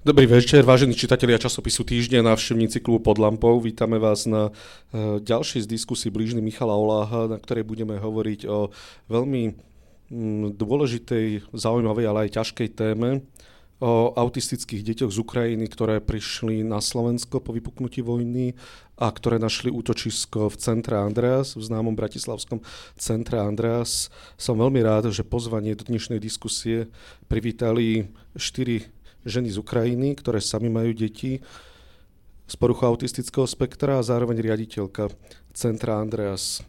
Dobrý večer, vážení čitatelia časopisu Týždeň, návštevníci klubu pod lampou. Vítame vás na uh, ďalšej z diskusí blížny Michala Oláha, na ktorej budeme hovoriť o veľmi um, dôležitej, zaujímavej, ale aj ťažkej téme o autistických deťoch z Ukrajiny, ktoré prišli na Slovensko po vypuknutí vojny a ktoré našli útočisko v centre Andreas, v známom bratislavskom centre Andreas. Som veľmi rád, že pozvanie do dnešnej diskusie privítali štyri ženy z Ukrajiny, ktoré sami majú deti z poruchu autistického spektra a zároveň riaditeľka Centra Andreas.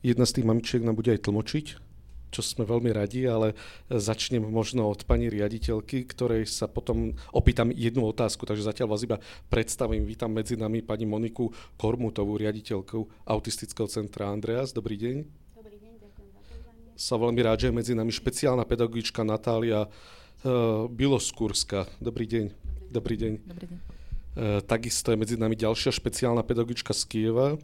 Jedna z tých mamičiek nám bude aj tlmočiť, čo sme veľmi radi, ale začnem možno od pani riaditeľky, ktorej sa potom opýtam jednu otázku, takže zatiaľ vás iba predstavím. Vítam medzi nami pani Moniku Kormutovú, riaditeľku Autistického centra Andreas. Dobrý deň. Dobrý deň, ďakujem za pozvanie. Som veľmi rád, že je medzi nami špeciálna pedagogička Natália Biloskúrska. Dobrý deň. Dobrý deň. Dobrý deň. Uh, takisto je medzi nami ďalšia špeciálna pedagogička z Kieva,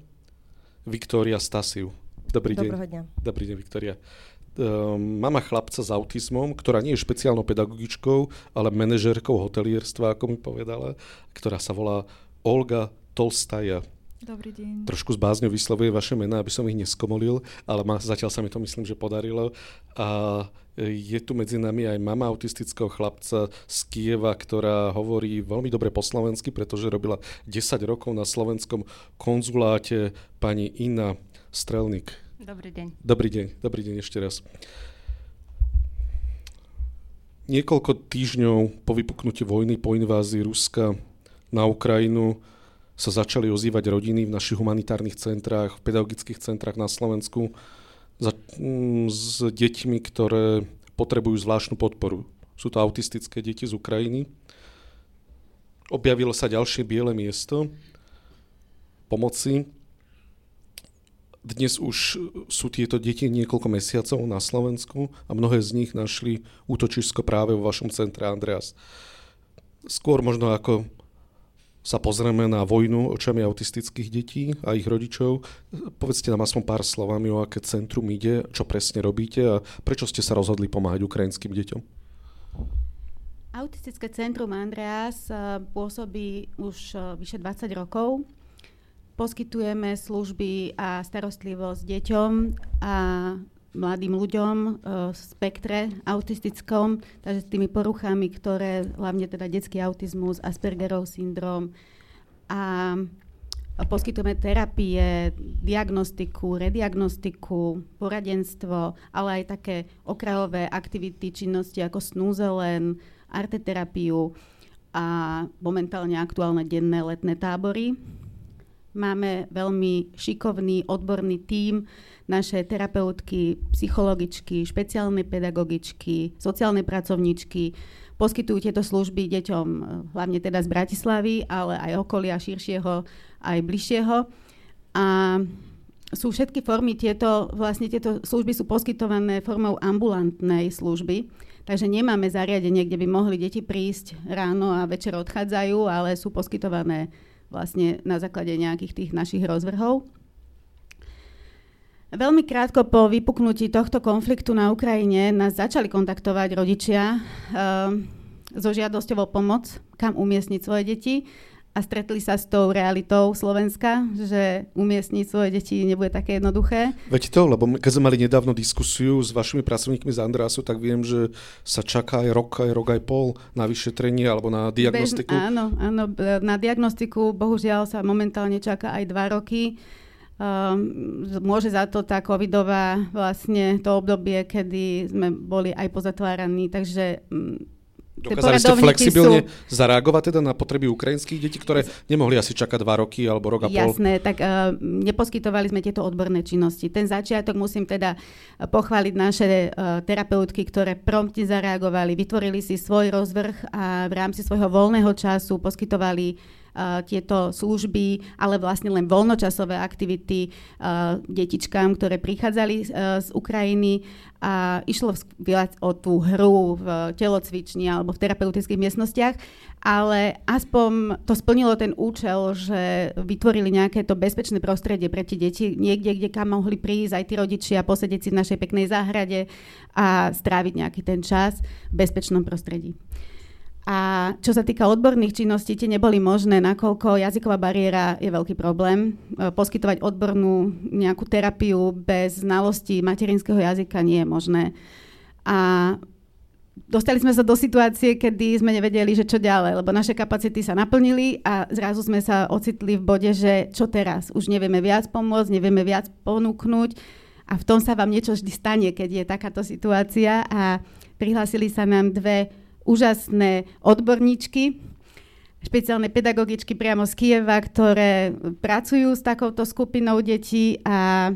Viktória Stasiu. Dobrý deň. dňa. Dobrý deň, Viktória. Uh, mama chlapca s autizmom, ktorá nie je špeciálnou pedagogičkou, ale manažérkou hotelierstva, ako mi povedala, ktorá sa volá Olga Tolstaja. Dobrý deň. Trošku z bázňou vyslovuje vaše mená, aby som ich neskomolil, ale ma, zatiaľ sa mi to myslím, že podarilo. A je tu medzi nami aj mama autistického chlapca z Kieva, ktorá hovorí veľmi dobre po slovensky, pretože robila 10 rokov na slovenskom konzuláte pani Ina Strelnik. Dobrý deň. Dobrý deň, dobrý deň ešte raz. Niekoľko týždňov po vypuknutí vojny, po invázii Ruska na Ukrajinu sa začali ozývať rodiny v našich humanitárnych centrách, v pedagogických centrách na Slovensku za, mm, s deťmi, ktoré potrebujú zvláštnu podporu. Sú to autistické deti z Ukrajiny. Objavilo sa ďalšie biele miesto pomoci. Dnes už sú tieto deti niekoľko mesiacov na Slovensku a mnohé z nich našli útočisko práve vo vašom centre Andreas. Skôr možno ako sa pozrieme na vojnu očami autistických detí a ich rodičov. Povedzte nám aspoň pár slovami, o aké centrum ide, čo presne robíte a prečo ste sa rozhodli pomáhať ukrajinským deťom? Autistické centrum Andreas eh, pôsobí už eh, vyše 20 rokov. Poskytujeme služby a starostlivosť deťom a mladým ľuďom v spektre autistickom, takže s tými poruchami, ktoré hlavne teda detský autizmus, Aspergerov syndrom a poskytujeme terapie, diagnostiku, rediagnostiku, poradenstvo, ale aj také okrajové aktivity, činnosti ako snúzelen, arteterapiu a momentálne aktuálne denné letné tábory. Máme veľmi šikovný, odborný tím, naše terapeutky, psychologičky, špeciálne pedagogičky, sociálne pracovníčky poskytujú tieto služby deťom eh, hlavne teda z Bratislavy, ale aj okolia širšieho, aj bližšieho. A sú všetky formy tieto, vlastne tieto služby sú poskytované formou ambulantnej služby, takže nemáme zariadenie, kde by mohli deti prísť ráno a večer odchádzajú, ale sú poskytované vlastne na základe nejakých tých našich rozvrhov. Veľmi krátko po vypuknutí tohto konfliktu na Ukrajine nás začali kontaktovať rodičia uh, so žiadosťou o pomoc, kam umiestniť svoje deti a stretli sa s tou realitou Slovenska, že umiestniť svoje deti nebude také jednoduché. Veď to, lebo keď sme mali nedávno diskusiu s vašimi pracovníkmi z Andrásu, tak viem, že sa čaká aj rok, aj rok aj pol na vyšetrenie alebo na diagnostiku. Bež, áno, áno, na diagnostiku bohužiaľ sa momentálne čaká aj dva roky. Um, môže za to tá covidová vlastne to obdobie, kedy sme boli aj pozatváraní, takže um, Dokázali ste flexibilne sú... zareagovať teda na potreby ukrajinských detí, ktoré nemohli asi čakať dva roky alebo rok a pol? Jasné, tak uh, neposkytovali sme tieto odborné činnosti. Ten začiatok musím teda pochváliť naše uh, terapeutky, ktoré promptne zareagovali, vytvorili si svoj rozvrh a v rámci svojho voľného času poskytovali uh, tieto služby, ale vlastne len voľnočasové aktivity uh, detičkám, ktoré prichádzali uh, z Ukrajiny a išlo viac o tú hru v telocvični alebo v terapeutických miestnostiach, ale aspoň to splnilo ten účel, že vytvorili nejaké to bezpečné prostredie pre tie deti, niekde, kde kam mohli prísť aj tí rodičia, posedieť si v našej peknej záhrade a stráviť nejaký ten čas v bezpečnom prostredí. A čo sa týka odborných činností, tie neboli možné, nakoľko jazyková bariéra je veľký problém. E, poskytovať odbornú nejakú terapiu bez znalosti materinského jazyka nie je možné. A dostali sme sa do situácie, kedy sme nevedeli, že čo ďalej, lebo naše kapacity sa naplnili a zrazu sme sa ocitli v bode, že čo teraz? Už nevieme viac pomôcť, nevieme viac ponúknuť a v tom sa vám niečo vždy stane, keď je takáto situácia a prihlásili sa nám dve úžasné odborníčky, špeciálne pedagogičky priamo z Kieva, ktoré pracujú s takouto skupinou detí a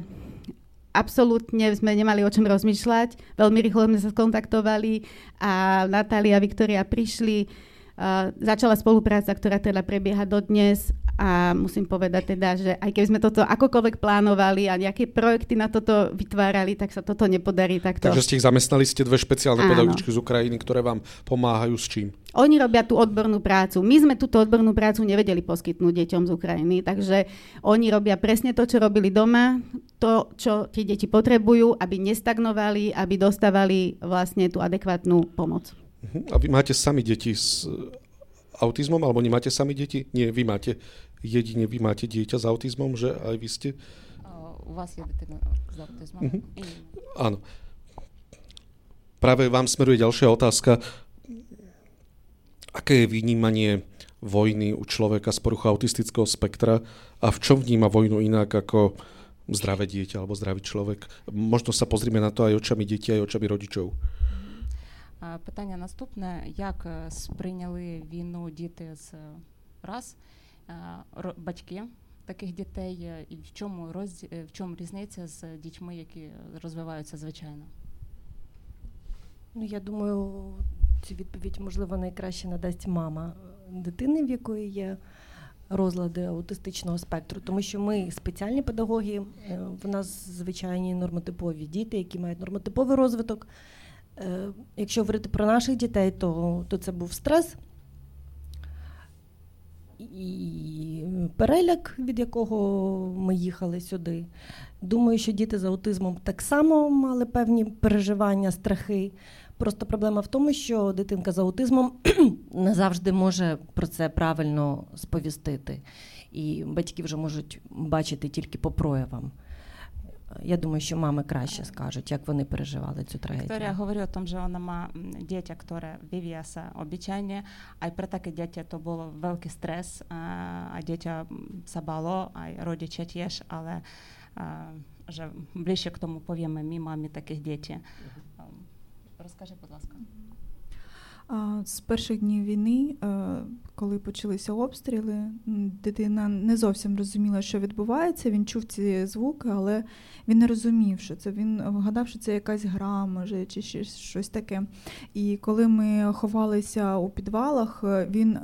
absolútne sme nemali o čom rozmýšľať. Veľmi rýchlo sme sa skontaktovali a Natália a Viktoria prišli. Uh, začala spolupráca, ktorá teda prebieha dodnes a musím povedať teda, že aj keby sme toto akokoľvek plánovali a nejaké projekty na toto vytvárali, tak sa toto nepodarí takto. Takže ste ich zamestnali, ste dve špeciálne pedagogičky z Ukrajiny, ktoré vám pomáhajú s čím? Oni robia tú odbornú prácu. My sme túto odbornú prácu nevedeli poskytnúť deťom z Ukrajiny, takže oni robia presne to, čo robili doma, to, čo tie deti potrebujú, aby nestagnovali, aby dostávali vlastne tú adekvátnu pomoc. Uh-huh. A vy máte sami deti s autizmom, alebo nemáte sami deti? Nie, vy máte jedine vy máte dieťa s autizmom, že aj vy ste? U vás je dieťa s autizmom? Uh-huh. Áno. Práve vám smeruje ďalšia otázka. Aké je vnímanie vojny u človeka z poruchu autistického spektra a v čom vníma vojnu inak ako zdravé dieťa alebo zdravý človek? Možno sa pozrime na to aj očami detí, aj očami rodičov. Питання наступне: як сприйняли війну діти з раз Батьки таких дітей, і в чому роз в чому різниця з дітьми, які розвиваються звичайно? Ну, я думаю, цю відповідь можливо найкраще надасть мама дитини, в якої є розлади аутистичного спектру, тому що ми спеціальні педагоги, в нас звичайні нормотипові діти, які мають нормотиповий розвиток. Якщо говорити про наших дітей, то, то це був стрес і переляк, від якого ми їхали сюди. Думаю, що діти з аутизмом так само мали певні переживання, страхи. Просто проблема в тому, що дитинка з аутизмом не завжди може про це правильно сповістити. І батьки вже можуть бачити тільки по проявам. Я думаю, що мами краще скажуть, як вони переживали цю трагедію. Виктория говорила о том, что она має дітя, которые вивіяса обіцяння, а й про таке дітя то було великий стрес, а дітя сабало, а й родича теж, але вже ближче к тому повіємо, мій мамі таких дітей. Ем, розкажи, будь ласка. З перших днів війни, коли почалися обстріли, дитина не зовсім розуміла, що відбувається. Він чув ці звуки, але він не розумів, що це. Він вгадав, що це якась гра, може, чи щось таке. І коли ми ховалися у підвалах, він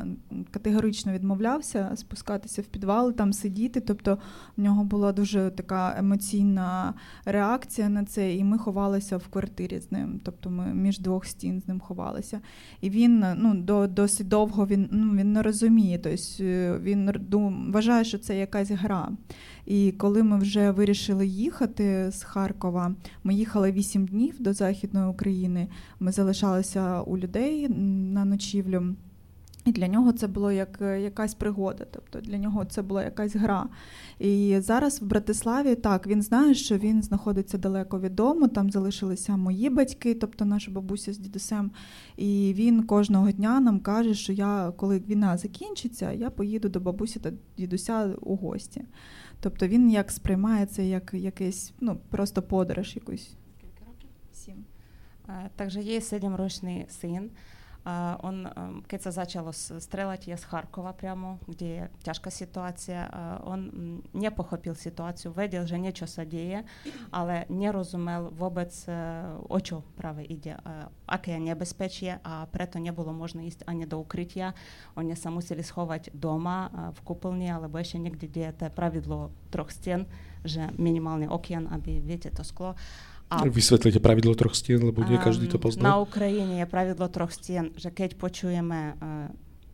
категорично відмовлявся спускатися в підвал, там сидіти. Тобто в нього була дуже така емоційна реакція на це, і ми ховалися в квартирі з ним. Тобто ми між двох стін з ним ховалися. І він ну, до, досить довго він ну, він не розуміє. Тобто він дум, вважає, що це якась гра. І коли ми вже вирішили їхати з Харкова, ми їхали 8 днів до Західної України. Ми залишалися у людей на ночівлю. І для нього це було як якась пригода, тобто для нього це була якась гра. І зараз в Братиславі так він знає, що він знаходиться далеко від дому. Там залишилися мої батьки, тобто наша бабуся з дідусем. І він кожного дня нам каже, що я, коли війна закінчиться, я поїду до бабусі та дідуся у гості. Тобто він як сприймає це як якийсь ну просто подорож якусь. Скільки років? Сім. Також є седемрічний син. Он, keď sa začalo strelať, je z Charkova priamo, kde je ťažká situácia. On nepochopil situáciu, vedel, že niečo sa deje, ale nerozumel vôbec, o čo práve ide, aké je nebezpečie a preto nebolo možné ísť ani do ukrytia. Oni sa museli schovať doma, v kúplni alebo ešte niekde, kde je to pravidlo troch stien, že minimálne okien, aby, viete, to sklo. A Vysvetlite pravidlo troch stien, lebo nie každý to pozná. Na Ukrajine je pravidlo troch stien, že keď počujeme,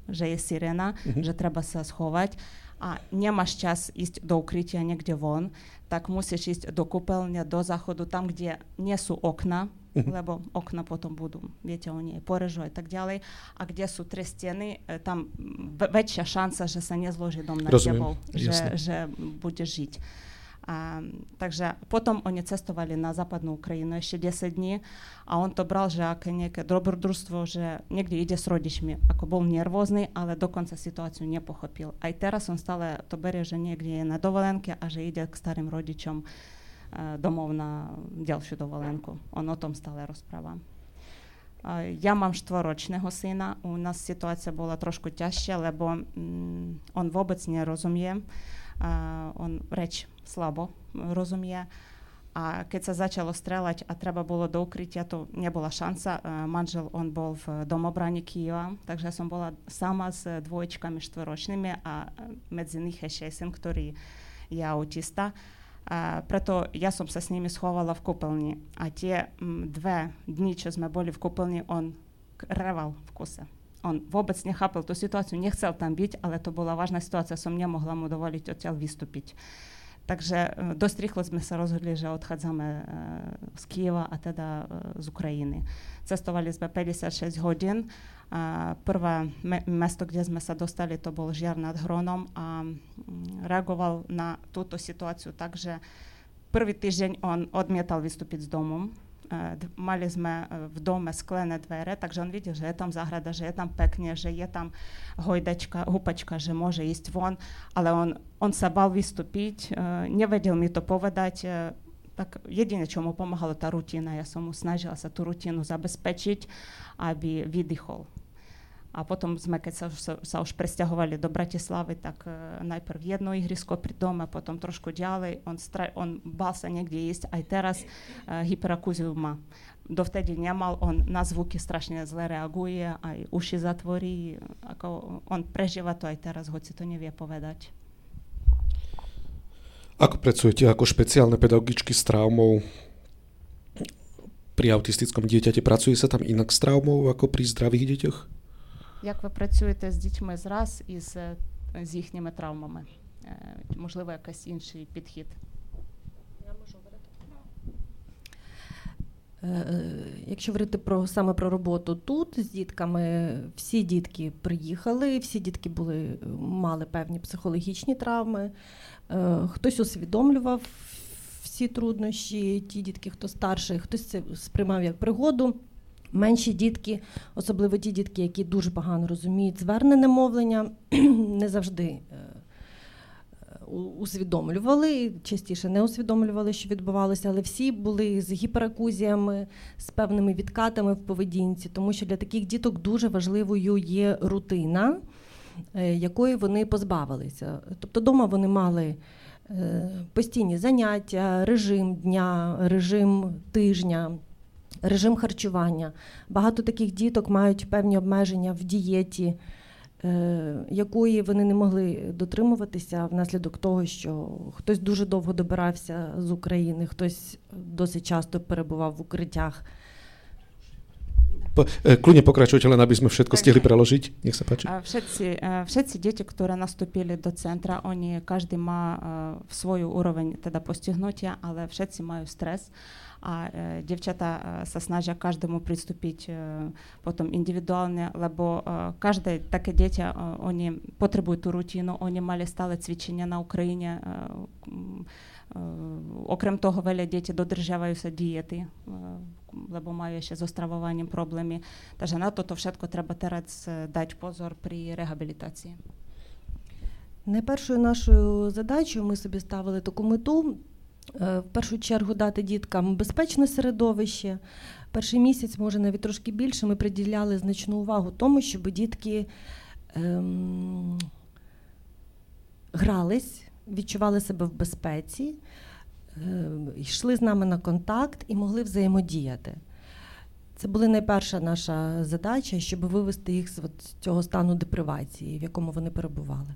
že je sirena, uh-huh. že treba sa schovať a nemáš čas ísť do ukrytia niekde von, tak musíš ísť do kúpeľne, do záchodu, tam, kde nie sú okna, uh-huh. lebo okna potom budú, viete, oni porežú a tak ďalej. A kde sú tri steny, e, tam väčšia šanca, že sa nezloží dom na tebou, že, že bude žiť. A, takže potom oni cestovali na západnú Ukrajinu ešte 10 dní a on to bral, že aké nejaké dobrodružstvo, že niekde ide s rodičmi, ako bol nervózny, ale dokonca situáciu nepochopil. Aj teraz on stále to berie, že niekde je na dovolenke a že ide k starým rodičom uh, domov na ďalšiu dovolenku. On o tom stále rozpráva. Uh, ja mám štvoročného syna, u nás situácia bola trošku ťažšia, lebo um, on vôbec nerozumie. On reč slabo rozumie. A keď sa začalo strelať a treba bolo do ukrytia, to nebola šanca. Manžel, on bol v domobrani Kyjeva, takže som bola sama s dvojčkami štvoročnými a medzi nich ešte syn, ktorý je autista. A preto ja som sa s nimi schovala v kúpeľni. A tie dve dni, čo sme boli v kúpeľni, on reval v kuse. On vôbec nechápal tú situáciu, nechcel tam byť, ale to bola vážna situácia, som nemohla mu dovoliť odtiaľ vystúpiť. Takže e, dosť rýchlo sme sa rozhodli, že odchádzame e, z Kieva a teda e, z Ukrajiny. Cestovali sme 56 hodín. A prvé mesto, kde sme sa dostali, to bol Žiar nad Hronom a mm, reagoval na túto situáciu tak, že prvý týždeň on odmietal vystúpiť z domu, mali sme v dome sklené dvere, takže on videl, že je tam záhrada, že je tam pekne, že je tam hojdačka, hupačka, že môže ísť von, ale on, on sa bal vystúpiť, nevedel mi to povedať, tak jediné, čo mu pomáhalo, tá rutina. Ja som mu snažila sa tú rutinu zabezpečiť, aby vydychol. A potom sme, keď sa, sa, sa už presťahovali do Bratislavy, tak uh, najprv jedno ihrisko pri dome, potom trošku ďalej. On, stra- on bal sa niekde ísť, aj teraz uh, hyperakúziu má. Dovtedy nemal, on na zvuky strašne zle reaguje, aj uši zatvorí. Ako on prežíva to aj teraz, hoci to nevie povedať. Ako pracujete ako špeciálne pedagogičky s traumou pri autistickom dieťate? Pracuje sa tam inak s traumou ako pri zdravých deťoch? Як ви працюєте з дітьми зраз і з, з їхніми травмами? Можливо, якийсь інший підхід? Я можу говорити. Якщо говорити про саме про роботу тут з дітками, всі дітки приїхали, всі дітки були, мали певні психологічні травми, хтось усвідомлював всі труднощі, ті дітки, хто старший, хтось це сприймав як пригоду. Менші дітки, особливо ті дітки, які дуже погано розуміють звернене мовлення, не завжди е, усвідомлювали, частіше не усвідомлювали, що відбувалося, але всі були з гіперакузіями, з певними відкатами в поведінці, тому що для таких діток дуже важливою є рутина, е, якої вони позбавилися. Тобто, вдома вони мали. Е, постійні заняття, режим дня, режим тижня, режим харчування. Багато таких діток мають певні обмеження в дієті, е, якої вони не могли дотримуватися внаслідок того, що хтось дуже довго добирався з України, хтось досить часто перебував в укриттях. Kľudne pokračujte, len aby sme všetko stihli preložiť. Nech sa páči. Všetci, všetci deti, ktoré nastúpili do centra, oni, každý má v svoju úroveň teda postihnutia, ale všetci majú stres а е, дівчата е, са снажа каждому приступить е, потім індивідуальне, лабо кожне таке дитя, вони потребують ту рутину, вони мали стале цвічення на Україні. Э, э, Окрім того, веля діти додержаваються дієти, э, лебо маю ще з остравуванням проблеми. Та ж то то все треба тераць дати позор при реабілітації. Не першою нашою задачею ми собі ставили таку мету в першу чергу дати діткам безпечне середовище. Перший місяць, може навіть трошки більше, ми приділяли значну увагу тому, щоб дітки ем, грались, відчували себе в безпеці, ем, йшли з нами на контакт і могли взаємодіяти. Це була найперша наша задача, щоб вивести їх з цього стану депривації, в якому вони перебували.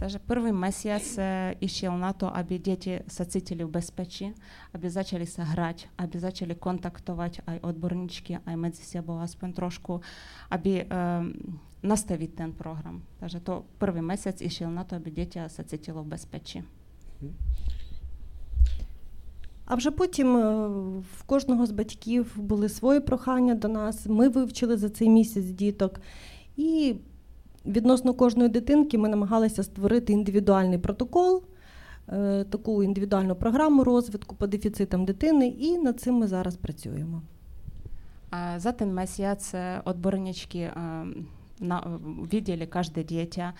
Тож перший місяць йшов э, на то, аби діти сацители в безпечі, обязачилися грати, обязачили контактувати, ай відборнички, ай між собою аспен трошку, аби е, наставити тен програм. Тож то перший місяць йшов на то, аби діти сацители в безпечі. А вже потім е, в кожного з батьків були свої прохання до нас. Ми вивчили за цей місяць діток. І відносно кожної дитинки ми намагалися створити індивідуальний протокол, таку індивідуальну програму розвитку по дефіцитам дитини, і над цим ми зараз працюємо. За ten mesiac odborníčky на, видели каждое дитя,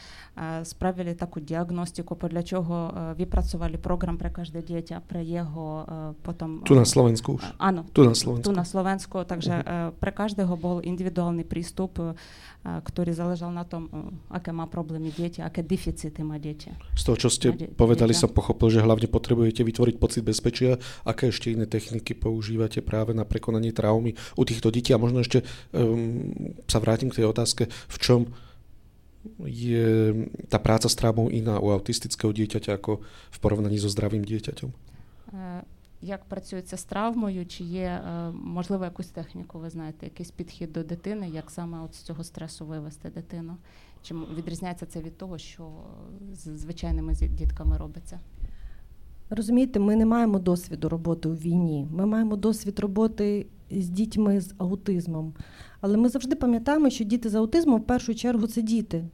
справили таку діагностику, для чого відпрацювали програм про кожне дитя, про його потім... Ту на Словенську už. Áno, tu na Slovensku. Tu na Slovensku, takže uh-huh. pre každého bol individuálny prístup, ktorý záležal na tom, aké má problémy dieťa, aké deficity má dieťa. Z toho, čo ste die, povedali, dieťa. som pochopil, že hlavne potrebujete vytvoriť pocit bezpečia. Aké ešte iné techniky používate práve na prekonanie traumy u týchto detí? A možno ešte um, sa vrátim k tej otázke, v čom je tá práca s traumou iná u autistického dieťaťa ako v porovnaní so zdravým dieťaťom? Як працюється з травмою, чи є можливо якусь техніку, ви знаєте, якийсь підхід до дитини, як саме от з цього стресу вивести дитину? Чи відрізняється це від того, що з звичайними дітками робиться? Розумієте, ми не маємо досвіду роботи у війні. Ми маємо досвід роботи з дітьми з аутизмом. Але ми завжди пам'ятаємо, що діти з аутизмом в першу чергу це діти.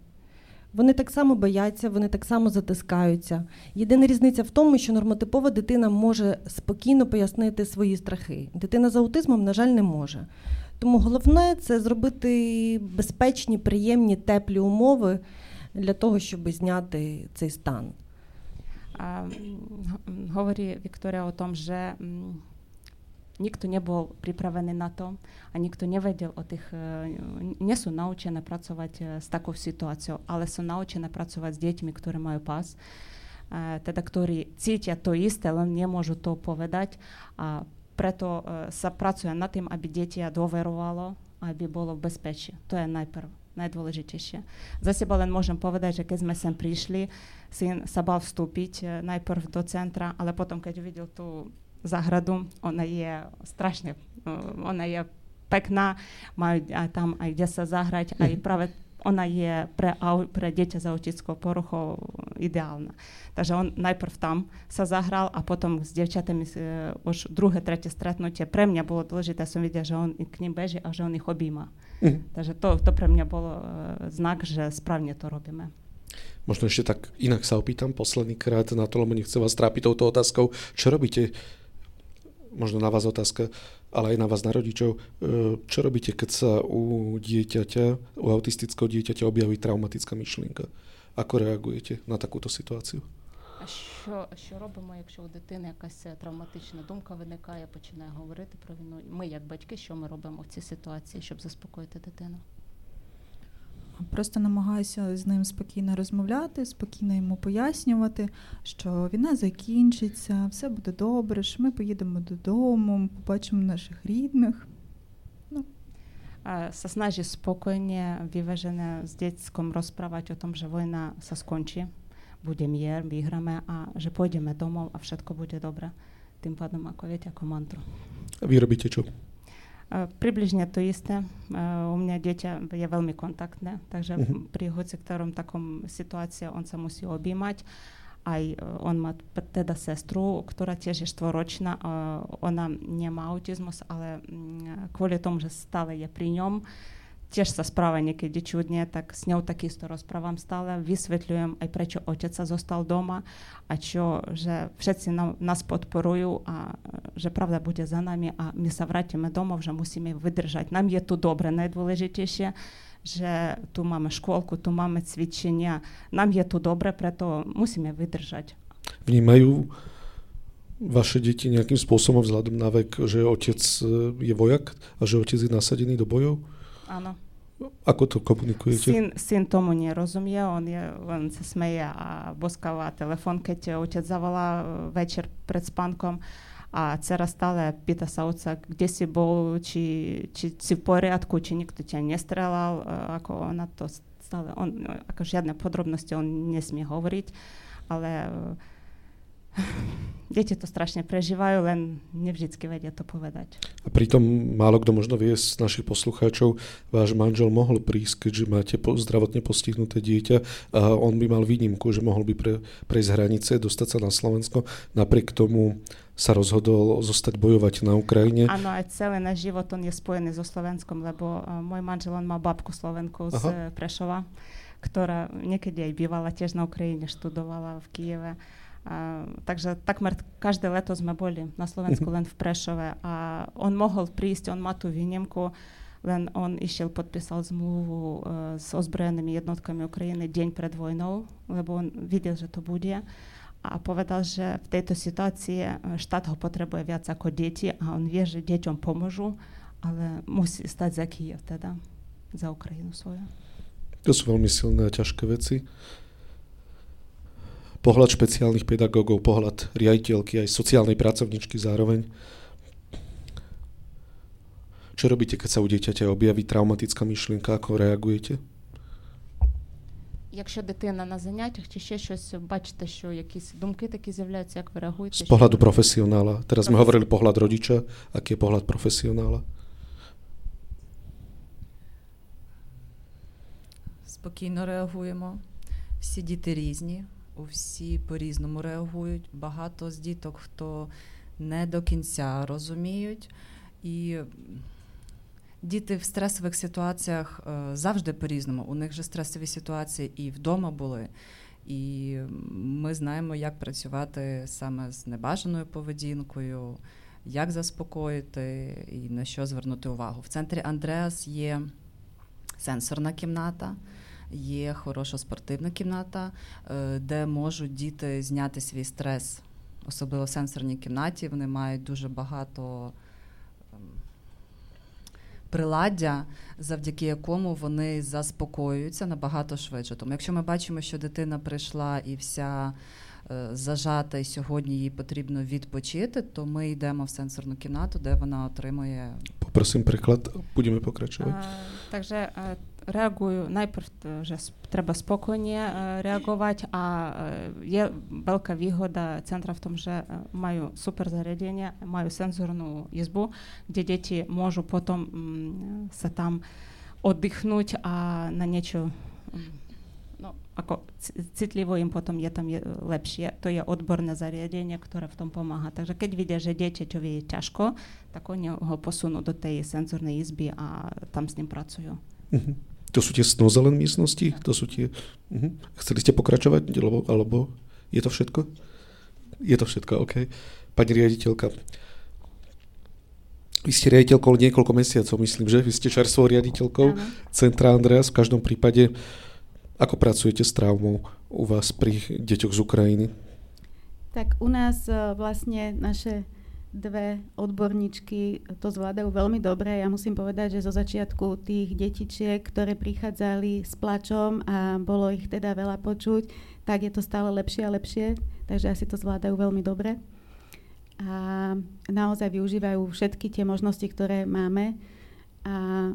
Вони так само бояться, вони так само затискаються. Єдина різниця в тому, що нормотипова дитина може спокійно пояснити свої страхи. Дитина з аутизмом, на жаль, не може. Тому головне це зробити безпечні, приємні, теплі умови для того, щоб зняти цей стан. А, говори Вікторія о том, Nikto nebol pripravený na to a nikto nevedel o tých, nie sú naučené pracovať s takou situáciou, ale sú naučené pracovať s deťmi, ktoré majú pás, teda ktorí cítia to isté, len nemôžu to povedať a preto sa pracuje nad tým, aby dieťa dôverovalo, aby bolo v bezpečí. To je najprv najdôležitejšie. Za seba len môžem povedať, že keď sme sem prišli, syn sa bal vstúpiť najprv do centra, ale potom, keď uvidel tú záhradu. Ona je strašne, ona je pekná, majú aj tam aj kde sa zahrať, aj práve ona je pre, pre dieťa s autickou poruchou ideálna. Takže on najprv tam sa zahral a potom s devčatami uh, už druhé, tretie stretnutie. Pre mňa bolo dôležité, som videla, že on k ním beží a že on ich objíma. Mm. Takže to, to pre mňa bolo uh, znak, že správne to robíme. Možno ešte tak inak sa opýtam posledný krát na to, lebo nechcem vás trápiť touto otázkou. Čo robíte možno na vás otázka, ale aj na vás, na rodičov. E, čo robíte, keď sa u dieťaťa, u autistického dieťaťa objaví traumatická myšlienka? Ako reagujete на такую ситуацію? А що що робимо, якщо у дитини якась травматична думка виникає, починає говорити про війну? Ми, як батьки, що ми робимо в цій ситуації, щоб заспокоїти дитину? Просто намагаюся з ним спокійно розмовляти, спокійно йому пояснювати, що війна закінчиться, все буде добре, що ми поїдемо додому, побачимо наших рідних. Ну. Сосна же спокійно, виважена з дітком розправати о том, що війна се скончі, буде мір, ем, виграємо, а вже поїдемо додому, а все буде добре. Тим падом, а як мантру. Ви робите? čo? Приближне to isté. У меня dieťa je veľmi kontaktné, takže uh-huh. pri hoci ktorom takom situácii on sa musí objímať. Aj on má teda sestru, ktorá tiež je štvoročná. Ona nemá autizmus, ale kvôli tomu, že stále je pri ňom, tiež sa správa niekedy čudne, tak s ňou takisto rozprávam stále, vysvetľujem aj prečo otec sa zostal doma a čo, že všetci nám, nás podporujú a že pravda bude za nami a my sa vrátime domov, že musíme vydržať. Nám je tu dobre, najdôležitejšie, že tu máme škôlku, tu máme cvičenia, nám je tu dobre, preto musíme vydržať. Vnímajú vaše deti nejakým spôsobom vzhľadom na vek, že otec je vojak a že otec je nasadený do bojov? Áno. Ako to komunikujete? Syn, syn tomu nerozumie, on, je, on sa smeje a boskáva telefon, keď otec zavolá večer pred spánkom a dcera stále pýta sa otca, kde si bol, či, či si v poriadku, či nikto ťa nestrelal, ako ona to stále, on, ako žiadne podrobnosti on nesmie hovoriť, ale deti to strašne prežívajú, len nevždycky vedia to povedať. A pritom málo kto možno vie z našich poslucháčov, váš manžel mohol prísť, keďže máte zdravotne postihnuté dieťa a on by mal výnimku, že mohol by pre, prejsť hranice, dostať sa na Slovensko. Napriek tomu sa rozhodol zostať bojovať na Ukrajine. Áno, aj celý náš život on je spojený so Slovenskom, lebo uh, môj manžel on má babku Slovenku z Aha. Prešova, ktorá niekedy aj bývala tiež na Ukrajine, študovala v Kieve. A, takže takmer každé leto sme boli na Slovensku len v Prešove a on mohol prísť, on má tú výnimku, len on išiel, podpísal zmluvu uh, s ozbrojenými jednotkami Ukrajiny deň pred vojnou, lebo on videl, že to bude a povedal, že v tejto situácii štát ho potrebuje viac ako deti a on vie, že deťom pomôžu, ale musí stať za Kiev teda, za Ukrajinu svoju. To sú veľmi silné a ťažké veci pohľad špeciálnych pedagógov, pohľad riaditeľky aj sociálnej pracovničky zároveň. Čo robíte, keď sa u dieťaťa objaví traumatická myšlienka, ako reagujete? Якщо дитина на заняттях чи ще щось бачите, що якісь думки такі з'являються, як ви реагуєте? З погляду професіонала. Teraz ми говорили погляд родича, який є погляд професіонала? Спокійно реагуємо. Всі діти різні всі по-різному реагують. Багато з діток, хто не до кінця розуміють. І діти в стресових ситуаціях е, завжди по-різному. У них же стресові ситуації і вдома були. І ми знаємо, як працювати саме з небажаною поведінкою, як заспокоїти і на що звернути увагу. В центрі Андреас є сенсорна кімната. Є хороша спортивна кімната, е, де можуть діти зняти свій стрес, особливо в сенсорній кімнаті. Вони мають дуже багато ем, приладдя, завдяки якому вони заспокоюються набагато швидше. Тому, якщо ми бачимо, що дитина прийшла і вся е, зажата, і сьогодні їй потрібно відпочити, то ми йдемо в сенсорну кімнату, де вона отримує. Попросим приклад, будемо покрачувати. Takže reagujú, najprv že treba spokojne reagovať a je veľká výhoda centra v tom, že majú super zariadenie, majú senzornú izbu, kde deti môžu potom sa tam oddychnúť a na niečo no, ako citlivo im potom je tam je lepšie. To je odborné zariadenie, ktoré v tom pomáha. Takže keď vidia, že dieťaťovi je ťažko, tak oni ho posunú do tej senzornej izby a tam s ním pracujú. Mm-hmm. To sú tie snozelen miestnosti? To sú tie... Uh-huh. Chceli ste pokračovať? Alebo, alebo je to všetko? Je to všetko, OK. Pani riaditeľka, vy ste riaditeľkou niekoľko mesiacov, myslím, že? Vy ste čerstvou riaditeľkou ano. Centra Andreas. V každom prípade, ako pracujete s traumou u vás pri deťoch z Ukrajiny? Tak u nás e, vlastne naše dve odborníčky to zvládajú veľmi dobre. Ja musím povedať, že zo začiatku tých detičiek, ktoré prichádzali s plačom a bolo ich teda veľa počuť, tak je to stále lepšie a lepšie, takže asi to zvládajú veľmi dobre. A naozaj využívajú všetky tie možnosti, ktoré máme. A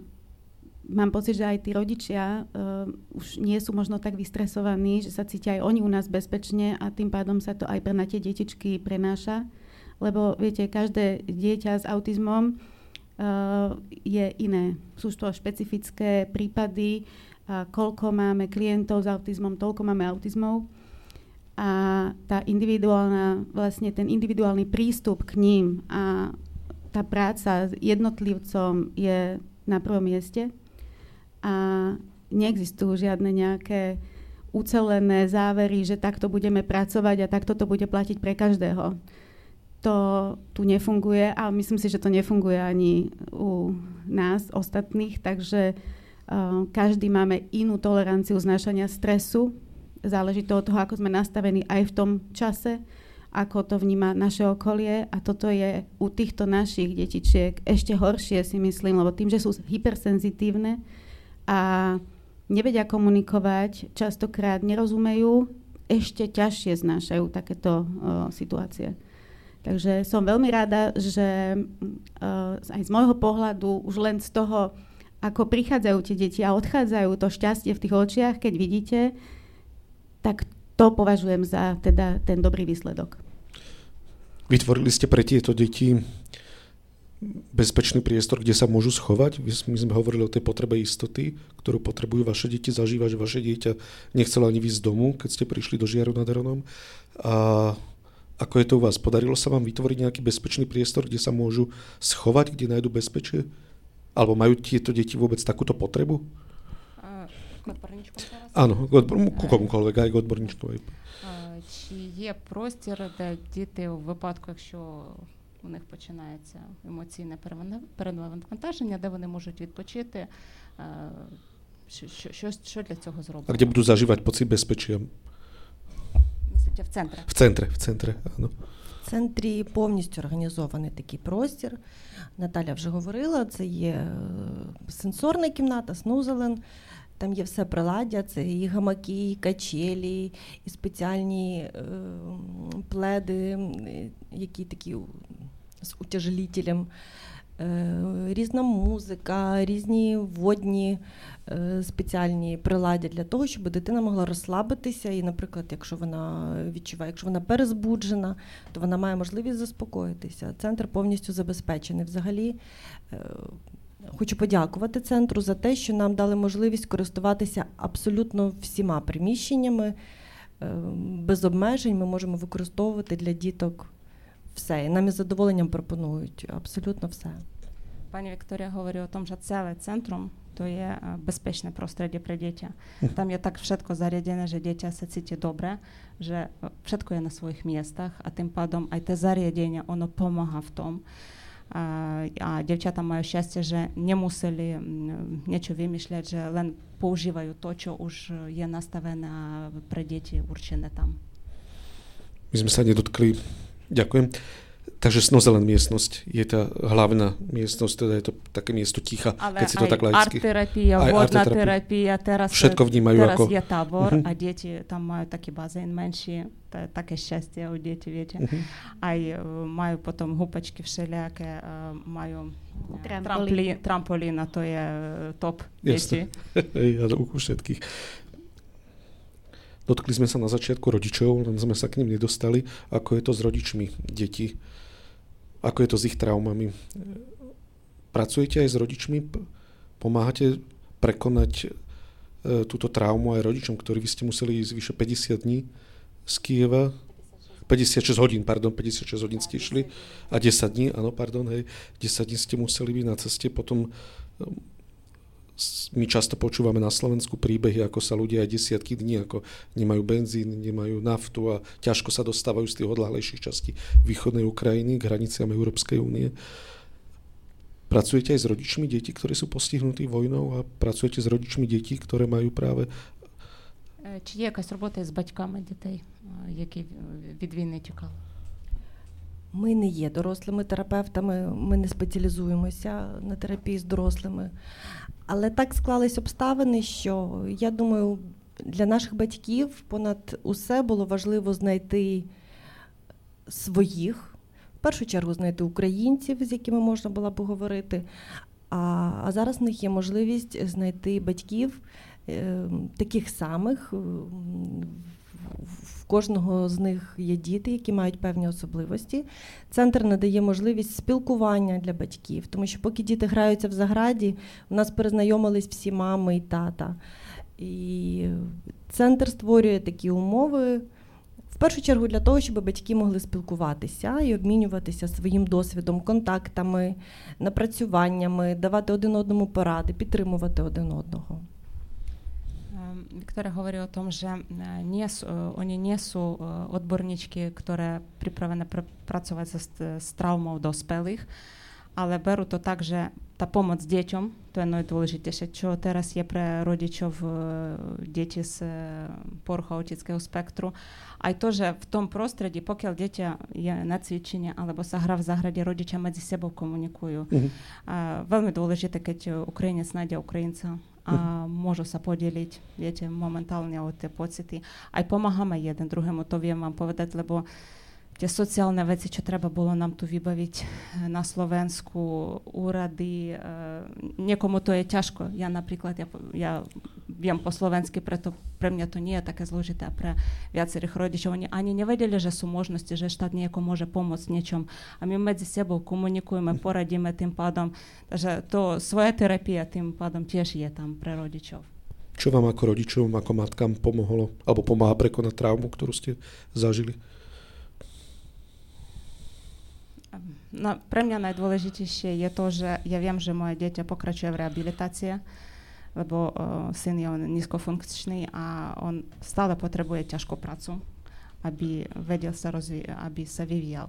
mám pocit, že aj tí rodičia uh, už nie sú možno tak vystresovaní, že sa cítia aj oni u nás bezpečne a tým pádom sa to aj pre na tie detičky prenáša lebo viete, každé dieťa s autizmom uh, je iné. Sú to špecifické prípady, uh, koľko máme klientov s autizmom, toľko máme autizmov. A tá individuálna, vlastne ten individuálny prístup k ním a tá práca s jednotlivcom je na prvom mieste. A neexistujú žiadne nejaké ucelené závery, že takto budeme pracovať a takto to bude platiť pre každého to tu nefunguje a myslím si, že to nefunguje ani u nás ostatných, takže uh, každý máme inú toleranciu znášania stresu. Záleží to od toho, ako sme nastavení aj v tom čase, ako to vníma naše okolie a toto je u týchto našich detičiek ešte horšie si myslím, lebo tým, že sú hypersenzitívne a nevedia komunikovať, častokrát nerozumejú, ešte ťažšie znášajú takéto uh, situácie. Takže som veľmi rada, že uh, aj z môjho pohľadu už len z toho, ako prichádzajú tie deti a odchádzajú to šťastie v tých očiach, keď vidíte, tak to považujem za teda ten dobrý výsledok. Vytvorili ste pre tieto deti bezpečný priestor, kde sa môžu schovať. My sme hovorili o tej potrebe istoty, ktorú potrebujú vaše deti zažívať, že vaše dieťa nechcelo ani výsť z domu, keď ste prišli do Žiaru nad Hronom. A ako je to u vás? Podarilo sa vám vytvoriť nejaký bezpečný priestor, kde sa môžu schovať, kde nájdu bezpečie? Alebo majú tieto deti vôbec takúto potrebu? Áno, ku комуkolwiek, aj k odborníčковej. Чи є простір, де діти у випадку, якщо у них починається емоційне перевантаження, де вони можуть відпочити, що, що, що для цього зроблено? А де будуть заживати поцit безпечия? В центрі. В центрі, в центрі, ну. В центрі повністю організований такий простір. Наталя вже говорила, це є сенсорна кімната, снузелен. Там є все приладдя, це і гамаки, і качелі, і спеціальні е, пледи, які такі з утяжелітелем. Е, різна музика, різні водні е, спеціальні приладдя для того, щоб дитина могла розслабитися. І, наприклад, якщо вона відчуває, якщо вона перезбуджена, то вона має можливість заспокоїтися. Центр повністю забезпечений. Взагалі, е, хочу подякувати центру за те, що нам дали можливість користуватися абсолютно всіма приміщеннями без обмежень. Ми можемо використовувати для діток все. І нам із задоволенням пропонують абсолютно все. Пані Вікторія говорить, о том, що цілий центром то є е, безпечне просторі для дітей. Там є так швидко зарядене, що діти сидіти добре, що е, швидко є на своїх місцях, а тим падом а те зарядення, воно допомагає в тому. a dziewczata mają szczęście, że nie musieli niečo vymýšľať, že len používajú to, čo už je nastavené pre deti určené tam. My sme sa nedotkli Ďakujem. Takže Snozelen miestnosť je tá hlavná miestnosť, teda je to také miesto ticha, Ale keď si to tak laicky. art-terapia, vodná terapia, teraz, Všetko vnímajú teraz ako... je tábor uh-huh. a deti tam majú taký bazén menší, to je také šťastie u deti, viete. Uh-huh. Aj uh, majú potom hupačky všelijaké, uh, majú trampolín. trampolín a to je uh, top Jasne. deti. ja, u všetkých. Dotkli sme sa na začiatku rodičov, len sme sa k ním nedostali. Ako je to s rodičmi detí? Ako je to s ich traumami? Pracujete aj s rodičmi? Pomáhate prekonať e, túto traumu aj rodičom, ktorí vy ste museli ísť vyše 50 dní z Kieva? 56 hodín, pardon, 56 hodín ste išli a 10 dní, áno, pardon, hej, 10 dní ste museli byť na ceste, potom my často počúvame na Slovensku príbehy, ako sa ľudia aj desiatky dní, ako nemajú benzín, nemajú naftu a ťažko sa dostávajú z tých odlahlejších častí východnej Ukrajiny k hraniciam Európskej únie. Pracujete aj s rodičmi detí, ktorí sú postihnutí vojnou a pracujete s rodičmi detí, ktoré majú práve Чи є якась робота з батьками дітей, які від війни тікали? Ми не є дорослими терапевтами, ми не спеціалізуємося на терапії з дорослими. Але так склались обставини, що я думаю, для наших батьків понад усе було важливо знайти своїх, в першу чергу знайти українців, з якими можна було поговорити. А а зараз в них є можливість знайти батьків е, таких самих в кожного з них є діти, які мають певні особливості. Центр надає можливість спілкування для батьків, тому що поки діти граються в заграді, у нас перезнайомились всі мами і тата. І центр створює такі умови. В першу чергу для того, щоб батьки могли спілкуватися і обмінюватися своїм досвідом, контактами, напрацюваннями, давати один одному поради, підтримувати один одного. Виктория говорила о том же, е, несу, они несу отборнички, которые приправлены працювати з, з травмов доспелих, але беру то також та помоць дітям, то є найдволежитіше, що зараз є при родичів е, діти з порхаутицького спектру, а й теж в тому простреді, поки діти є на цвіченні або сагра в заграді, родичі між собою комунікують. Угу. Вельми дволежити, коли українець знайде українця, a môžu sa podeliť, viete, momentálne o tie pocity. Aj pomáhame jeden druhému, to viem vám povedať, lebo tie sociálne veci, čo treba bolo nám tu vybaviť na Slovensku, úrady, e, niekomu to je ťažko. Ja napríklad, ja, ja viem po slovensky, preto pre mňa to nie je také zložité a pre viacerých rodičov. Oni ani nevedeli, že sú možnosti, že štát nejako môže pomôcť niečom. A my medzi sebou komunikujeme, poradíme tým pádom. Takže to svoja terapia tým pádom tiež je tam pre rodičov. Čo vám ako rodičom, ako matkám pomohlo, alebo pomáha prekonať traumu, ktorú ste zažili? No, pre mňa najdôležitejšie je to, že ja viem, že moje dieťa pokračuje v rehabilitácii lebo uh, syn je on nízkofunkčný a on stále potrebuje ťažkú prácu, aby vedel sa rozvíjať, aby sa vyvíjal.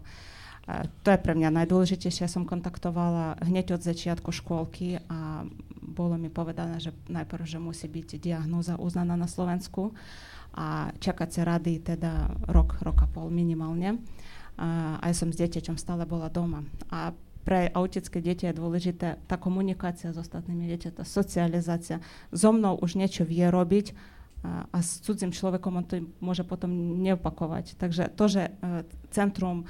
To je pre mňa najdôležitejšie. Ja som kontaktovala hneď od začiatku škôlky a bolo mi povedané, že najprv, že musí byť diagnóza uznaná na Slovensku a čakať sa rady teda rok, rok a pol minimálne a ja som s dieťaťom stále bola doma. A Pre autické dieťa je dôležité tá komunikácia s ostatnými dieťa, tá socializácia. So mnou už niečo vie robiť a, a s cudzím človekom on to môže potom neopakovať. Takže to, že centrum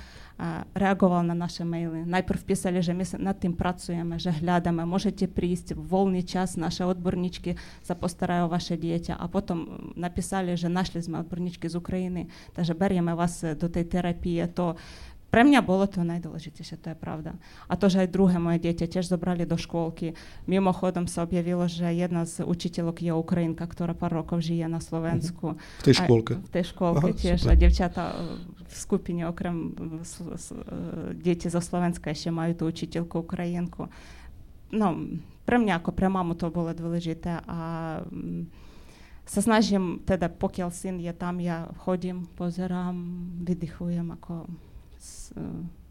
reagoval na naše maily. Najprv písали, že my над тим працюємо, що глядаємо, можете прийти в вольний час, наші відборнички запостарають ваше дітя, а потім написали, що знайшли ми відборнички з України, та беремо вас до тієї терапії, то pre mňa bolo to najdôležitejšie, to je pravda. A to, že aj druhé moje dieťa tiež zobrali do škôlky. Mimochodom sa objavilo, že jedna z učiteľok je Ukrajinka, ktorá pár rokov žije na Slovensku. V tej škôlke? A v tej škôlke Aha, tiež. Super. A devčata v skupine okrem deti zo Slovenska ešte majú tú učiteľku Ukrajinku. No, pre mňa ako pre mamu to bolo dôležité a mm, sa snažím, teda pokiaľ syn je tam, ja chodím, pozerám, vydychujem ako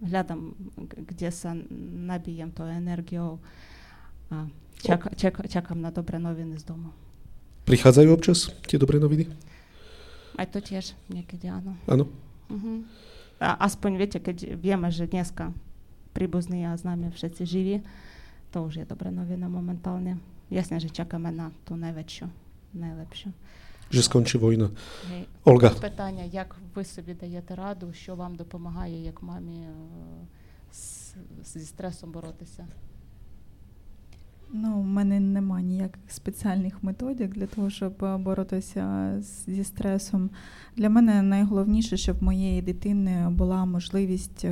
hľadám, kde sa nabijem to energiou a čak, čak, čakám na dobré noviny z domu. Prichádzajú občas tie dobré noviny? Aj to tiež niekedy áno. Áno. Uh-huh. A aspoň viete, keď vieme, že dneska príbuzní a známe všetci živí, to už je dobré novina momentálne. Jasne, že čakáme na tú najväčšiu, najlepšiu že skončí війна. Ольга. Питання, як ви собі даєте раду, що вам допомагає, як мамі зі стресом боротися? Ну, у мене немає ніяких спеціальних методик для того, щоб боротися зі стресом. Для мене найголовніше, щоб в моєї дитини була можливість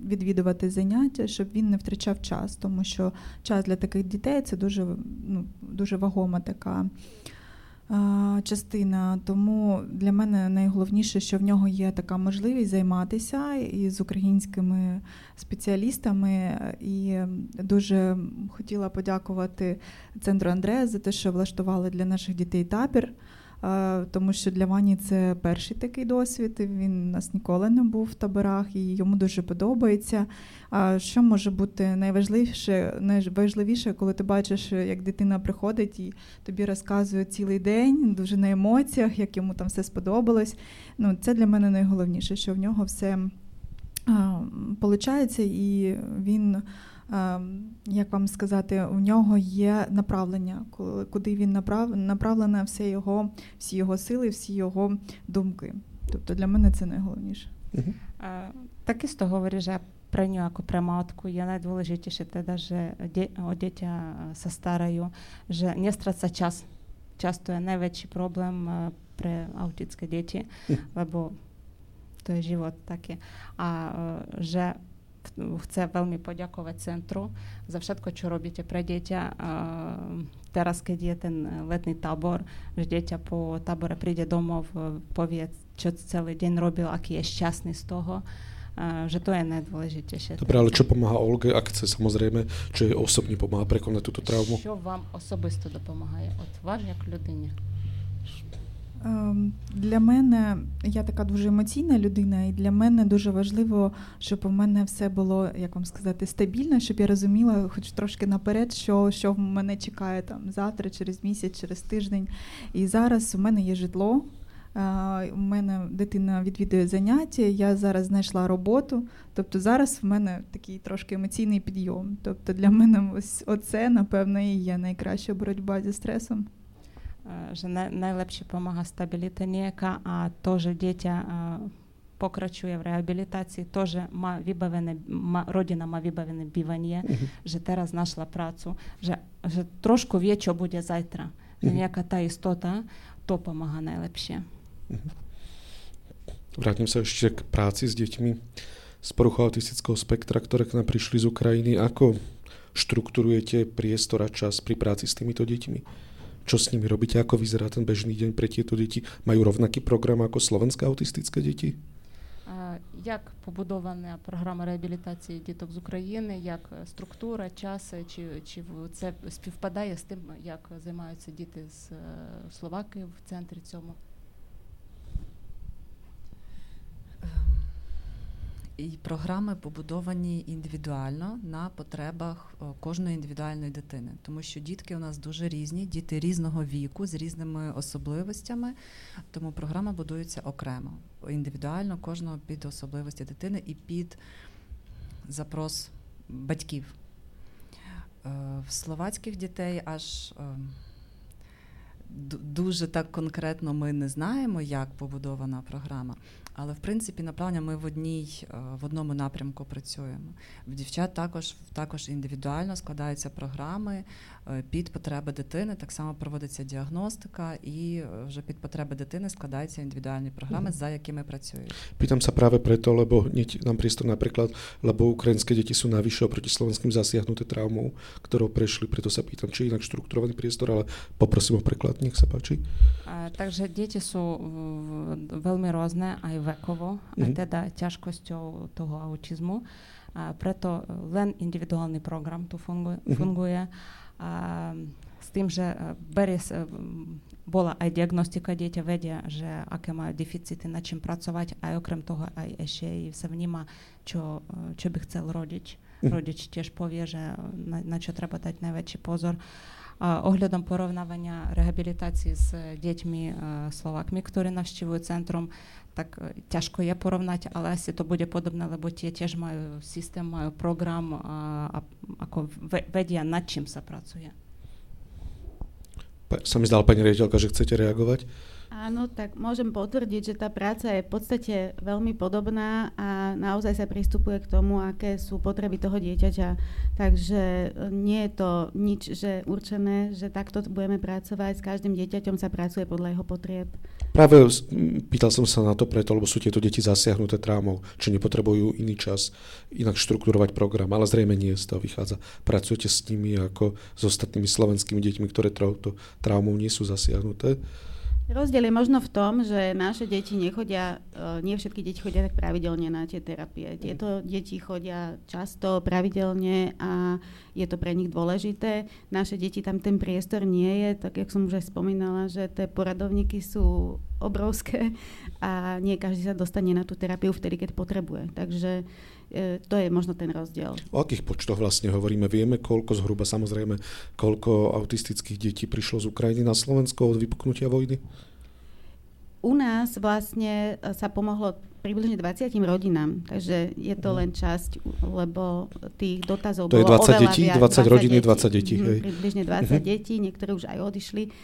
відвідувати заняття, щоб він не втрачав час, тому що час для таких дітей це дуже ну, дуже вагома така частина. Тому для мене найголовніше, що в нього є така можливість займатися із українськими спеціалістами. І дуже хотіла подякувати центру Андрея за те, що влаштували для наших дітей табір тому що для Вані це перший такий досвід. Він у нас ніколи не був в таборах, і йому дуже подобається. А що може бути найважливіше, найважливіше, коли ти бачиш, як дитина приходить і тобі розказує цілий день, дуже на емоціях, як йому там все сподобалось. Ну, Це для мене найголовніше, що в нього все виходить, і він. Ем, як вам сказати, у нього є направлення, куди він направ, направлена вся його, всі його сили, всі його думки. Тобто для мене це найголовніше. Угу. Так і з того виріжа про нього як про матку. Я найдволежитіше те даже о е, со старою, що не страца час. Часто є найвечий проблем е, при аутицькій діті, або то є живот таке. А, що chce veľmi poďakovať centru za všetko, čo robíte pre dieťa. Teraz, keď je ten letný tábor, že dieťa po tábore príde domov, e, povie, čo celý deň robil, aký je šťastný z toho že to je najdôležitejšie. Dobre, ale čo pomáha Olge, ak chce samozrejme, čo jej osobne pomáha prekonať túto traumu? Čo vám osobisto dopomáha? Odvážne k ľudine. Для мене я така дуже емоційна людина, і для мене дуже важливо, щоб у мене все було, як вам сказати, стабільно, щоб я розуміла, хоч трошки наперед, що що мене чекає там завтра, через місяць, через тиждень. І зараз у мене є житло. У мене дитина відвідує заняття, я зараз знайшла роботу. Тобто зараз в мене такий трошки емоційний підйом. Тобто для мене ось оце, напевно, і є найкраща боротьба зі стресом. že najlepšie pomáha stabilita nieka a to, že dieťa покрачує в реабілітації, теж ма вибавене, ма, родина ма вибавене бівання, uh-huh. що зараз знайшла працю, що, що трошку вє, що буде завтра. Uh-huh. Ніяка та істота, to pomáha najlepšie. Vrátim sa ešte k práci s deťmi z poruchou autistického spektra, ktoré k nám prišli z Ukrajiny. Ako štruktúrujete priestor a čas pri práci s týmito deťmi? Čo s nimi robíte? Ako vyzerá ten bežný deň pre tieto deti? Majú rovnaký program ako slovenské autistické deti? Як побудована програма реабілітації діток з України, як структура, час, чи чи це співпадає з тим, як займаються діти з Словакії в центрі цьому? І програми побудовані індивідуально на потребах кожної індивідуальної дитини, тому що дітки у нас дуже різні, діти різного віку з різними особливостями, тому програма будується окремо, індивідуально кожного під особливості дитини і під запрос батьків. В словацьких дітей аж дуже так конкретно ми не знаємо, як побудована програма. Але в принципі напевно, ми в одній в одному напрямку працюємо. В дівчат також також індивідуально складаються програми під потреби дитини. Так само проводиться діагностика, і вже під потреби дитини складаються індивідуальні програми, mm. за якими працюють. Pýtam sa práve preto, lebo hneď nám priestor napríklad, lebo ukrajinské deti sú navyše oproti slovenským zasiahnuté traumou, ktorou prešli, preto sa pýtam, či inak štrukturovaný priestor, ale poprosím o preklad, nech sa páči. А, takže deti sú veľmi rôzne aj vekovo, mm-hmm. a teda ťažkosťou toho autizmu. A preto len individuálny program tu funguje. Mm-hmm. funguje. A, s tým, že e, berie, e, bola aj diagnostika, dieťa vedia, že aké majú deficity, na čím pracovať a okrem toho aj ešte sa vníma, čo, e, čo by chcel rodič. Mhm. Rodič tiež povie, že na, na čo treba dať najväčší pozor. A ohľadom porovnávania rehabilitácií s deťmi Slovákmi, ktorí navštívujú centrum, tak ťažko je porovnať, ale asi to bude podobné, lebo tie tiež majú systém, majú program a, a ako vedia, nad čím sa pracuje. Sa mi zdala, pani riaditeľka, že chcete reagovať. Áno, tak môžem potvrdiť, že tá práca je v podstate veľmi podobná a naozaj sa pristupuje k tomu, aké sú potreby toho dieťaťa. Takže e, nie je to nič že určené, že takto budeme pracovať. S každým dieťaťom sa pracuje podľa jeho potrieb. Práve pýtal som sa na to preto, lebo sú tieto deti zasiahnuté trámou, či nepotrebujú iný čas, inak štruktúrovať program, ale zrejme nie z toho vychádza. Pracujete s nimi ako s ostatnými slovenskými deťmi, ktoré traumou nie sú zasiahnuté. Rozdiel je možno v tom, že naše deti nechodia, e, nie všetky deti chodia tak pravidelne na tie terapie. Tieto deti chodia často, pravidelne a je to pre nich dôležité. Naše deti tam ten priestor nie je, tak jak som už aj spomínala, že tie poradovníky sú obrovské a nie každý sa dostane na tú terapiu vtedy, keď potrebuje. Takže to je možno ten rozdiel. O akých počtoch vlastne hovoríme? Vieme, koľko zhruba, samozrejme, koľko autistických detí prišlo z Ukrajiny na Slovensko od vypuknutia vojny? U nás vlastne e, sa pomohlo približne 20 rodinám, takže je to mhm. len časť, lebo tých dotazov to bolo je 20 detí, viac, 20, 20 rodín 20 detí. Hej. Približne 20 uh-huh. detí, niektoré už aj odišli,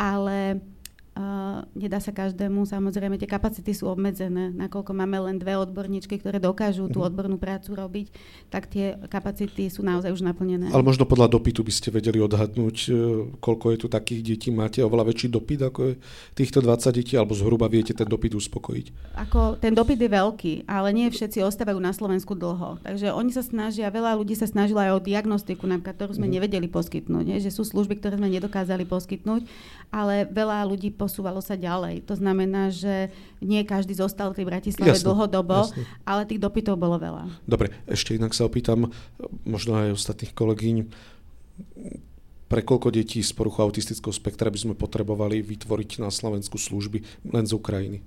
ale Uh, nedá sa každému, samozrejme tie kapacity sú obmedzené, nakoľko máme len dve odborníčky, ktoré dokážu tú mhm. odbornú prácu robiť, tak tie kapacity sú naozaj už naplnené. Ale možno podľa dopytu by ste vedeli odhadnúť, e, koľko je tu takých detí. Máte oveľa väčší dopyt ako je týchto 20 detí, alebo zhruba viete ten dopyt uspokojiť? Ako, ten dopyt je veľký, ale nie všetci ostávajú na Slovensku dlho. Takže oni sa snažia, veľa ľudí sa snažilo aj o diagnostiku, napríklad, ktorú sme mm. nevedeli poskytnúť, nie? že sú služby, ktoré sme nedokázali poskytnúť, ale veľa ľudí posúvalo sa ďalej. To znamená, že nie každý zostal v tej Bratislave jasne, dlhodobo, jasne. ale tých dopytov bolo veľa. Dobre, ešte inak sa opýtam, možno aj ostatných kolegyň, pre koľko detí z poruchu autistického spektra by sme potrebovali vytvoriť na Slovensku služby len z Ukrajiny?